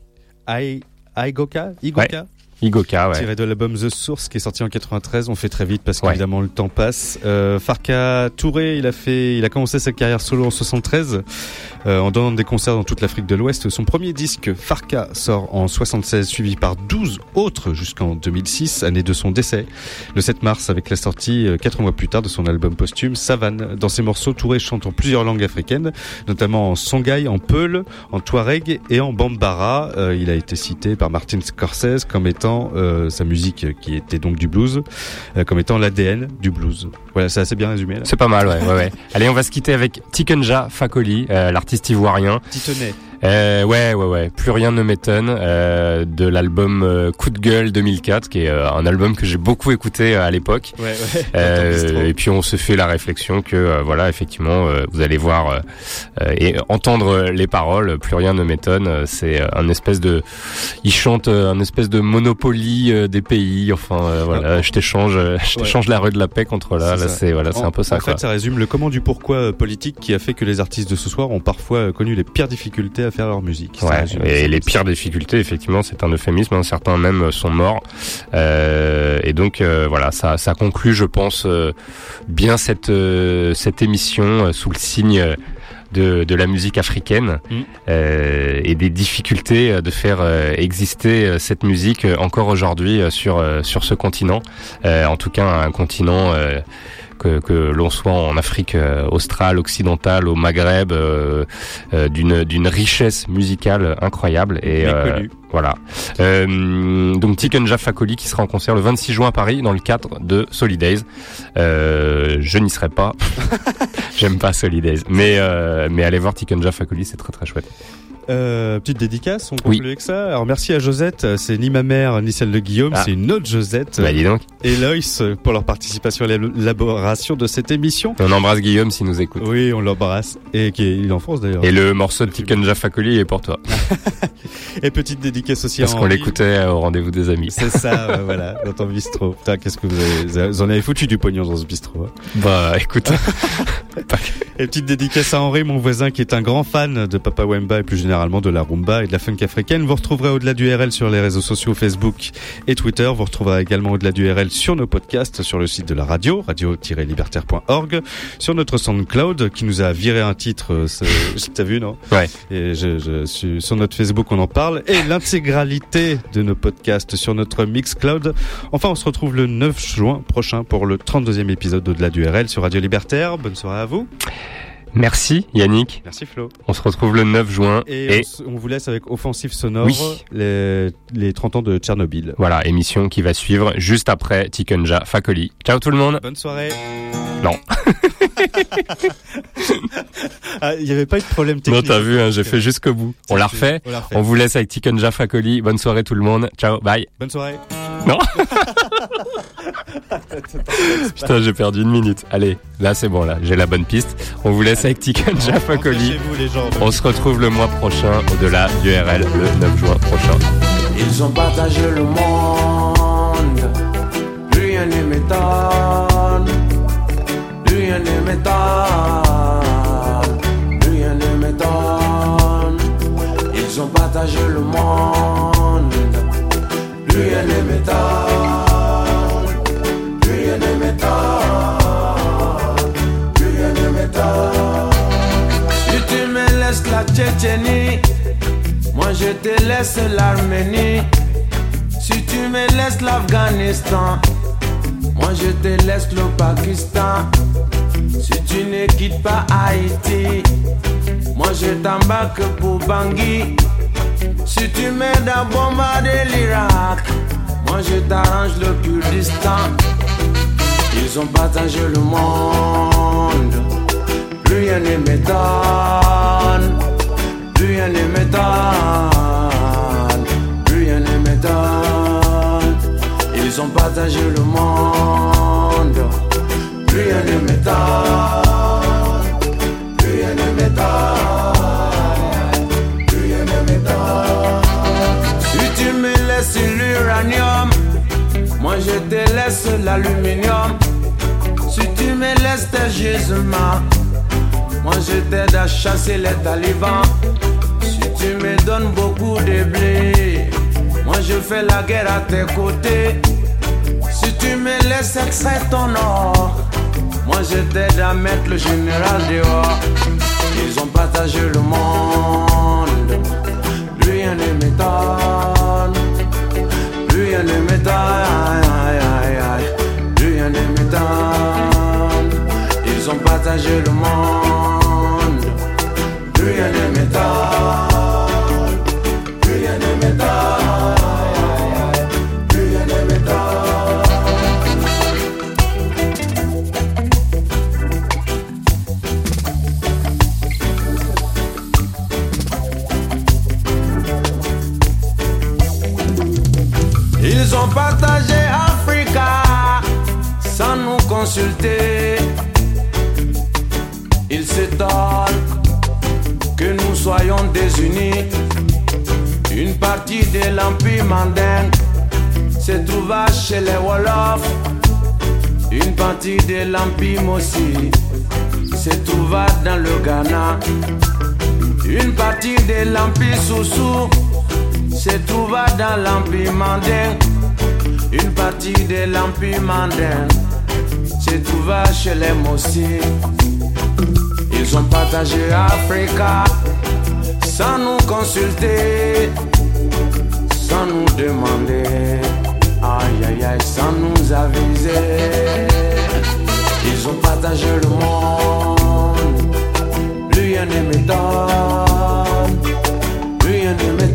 I, Igoka, Igoka? Igoka, ouais. tiré de l'album The Source qui est sorti en 93. On fait très vite parce Ouais. qu'évidemment le temps passe. Euh, Farka Touré, il a fait, il a commencé sa carrière solo en 73 euh, en donnant des concerts dans toute l'Afrique de l'Ouest. Son premier disque Farka sort en 76, suivi par 12 autres jusqu'en 2006, année de son décès, le 7 mars avec la sortie euh, quatre mois plus tard de son album posthume Savane. Dans ses morceaux, Touré chante en plusieurs langues africaines, notamment en Songhai, en Peul, en Touareg et en Bambara. Euh, il a été cité par Martin Scorsese comme étant euh, sa musique qui était donc du blues, euh, comme étant l'ADN du blues. Voilà, c'est assez bien résumé. Là. C'est pas mal, ouais, ouais, ouais. Allez, on va se quitter avec Tikenja Fakoli, euh, l'artiste ivoirien. Euh, ouais, ouais, ouais. Plus rien ne m'étonne euh, de l'album euh, Coup de gueule 2004, qui est euh, un album que j'ai beaucoup écouté euh, à l'époque. Ouais, ouais. Euh, et puis on se fait la réflexion que euh, voilà effectivement euh, vous allez voir et entendre les paroles plus rien ne m'étonne euh, c'est euh, un espèce de il chante euh, un espèce de monopoly euh, des pays enfin euh, voilà je t'échange je Ouais. t'échange la rue de la paix contre là C'est là c'est voilà c'est un peu ça En quoi fait, ça résume le comment du pourquoi politique qui a fait que les artistes de ce soir ont parfois connu les pires difficultés à faire leur musique. Ouais, et les pires difficultés, effectivement, c'est un euphémisme. hein, certains même sont morts. Euh, et donc euh, voilà, ça, ça conclut, je pense, euh, bien cette euh, cette émission euh, sous le signe euh, de, de la musique africaine Mm. euh, et des difficultés de faire euh, exister cette musique encore aujourd'hui sur euh, sur ce continent. Euh, en tout cas, un continent. Que, que l'on soit en Afrique euh, australe, occidentale, au Maghreb, euh, euh, d'une d'une richesse musicale incroyable et voilà. Donc Tikenja Fakoli qui sera en concert le 26 juin à Paris dans le cadre de Solidays. Je n'y serai pas. J'aime pas Solidays, mais mais allez voir Tikenja Fakoli, c'est très très chouette. Euh, petite dédicace, on Oui. conclut avec ça. Alors merci à Josette, c'est ni ma mère ni celle de Guillaume, Ah. c'est une autre Josette Bah dis donc. et Loïs pour leur participation à l'élaboration de cette émission. On embrasse Guillaume s'il nous écoute. Oui, on l'embrasse et qui est il est en France d'ailleurs. Et le morceau de Tikenja Fakoli est pour toi, Et petite dédicace aussi parce qu'on Henri. l'écoutait au rendez-vous des amis. C'est ça, voilà, dans ton bistrot. Putain, qu'est-ce que vous avez, vous en avez foutu du pognon dans ce bistrot. hein. Bah écoute, Et petite dédicace à Henri, mon voisin, qui est un grand fan de Papa Wemba et plus généralement de la rumba et de la funk africaine. Vous retrouverez au-delà du RL sur les réseaux sociaux Facebook et Twitter. Vous retrouverez également au-delà du RL sur nos podcasts, sur le site de la radio, radio-libertaire.org, sur notre SoundCloud, qui nous a viré un titre, euh, t'as vu, non? Ouais. Et je, je suis sur notre Facebook, on en parle. Et l'intégralité de nos podcasts sur notre Mixcloud. Enfin, on se retrouve le 9 juin prochain pour le 32e épisode d'au-delà du RL sur Radio Libertaire. Bonne soirée à vous. Merci Yannick. Merci Flo. On se retrouve le 9 juin Et, et on, vous laisse avec Offensive Sonore, Oui. les, les 30 ans de Tchernobyl. voilà émission qui va suivre juste après Tikenja Fakoli. Ciao tout le monde. Bonne soirée. Non. Ah, Il n'y avait pas eu de problème Non, technique. t'as vu, hein, j'ai fait jusqu'au bout. On la refait. On la refait. On vous laisse avec Tikenja Fakoli. Bonne soirée tout le monde. Ciao, bye. Bonne soirée. Non Putain, j'ai perdu une minute. Allez, là c'est bon, là, j'ai la bonne piste. On vous laisse avec Tiken Jafakoli. Chez vous les gens. On se retrouve le mois prochain, au-delà du RL, le 9 juin prochain. Ils ont partagé le monde, rien ne m'étonne, rien ne m'étonne, rien ne m'étonne. Ils ont partagé le monde, Tchétchénie, moi je te laisse l'Arménie. Si tu me laisses l'Afghanistan, moi je te laisse le Pakistan. Si tu ne quittes pas Haïti, moi je t'embarque pour Bangui. Si tu m'aides à bombarder l'Irak, moi je t'arrange le Kurdistan. Ils ont partagé le monde, rien ne m'étonne. Rien ne m'étonne, rien ne m'étonne. Ils ont partagé le monde. Rien ne m'étonne, rien ne m'étonne, rien ne m'étonne. Si tu me laisses l'uranium, moi je te laisse l'aluminium. Si tu me laisses tes gisements, moi je t'aide à chasser les talibans. Si tu me donnes beaucoup de blé, moi je fais la guerre à tes côtés. Si tu me laisses extraire ton or, moi je t'aide à mettre le général dehors. Ils ont partagé le monde, rien ne m'étonne, rien ne m'étonne, rien ne m'étonne. Ils ont partagé le monde, Ils ont partagé Africa sans nous consulter. Ils que nous soyons désunis. Une partie de l'Empire mandingue se trouva chez les Wolofs. Une partie de l'Empire Mossi se trouva dans le Ghana. Une partie de l'Empire Soussou se trouva dans l'Empire mandingue. Une partie de l'Empire mandingue se trouva chez les Mossi. Ils ont partagé Africa sans nous consulter, sans nous demander, aïe aïe aïe, sans nous aviser. Ils ont partagé le monde, rien ne m'étonne, rien ne m'étonne,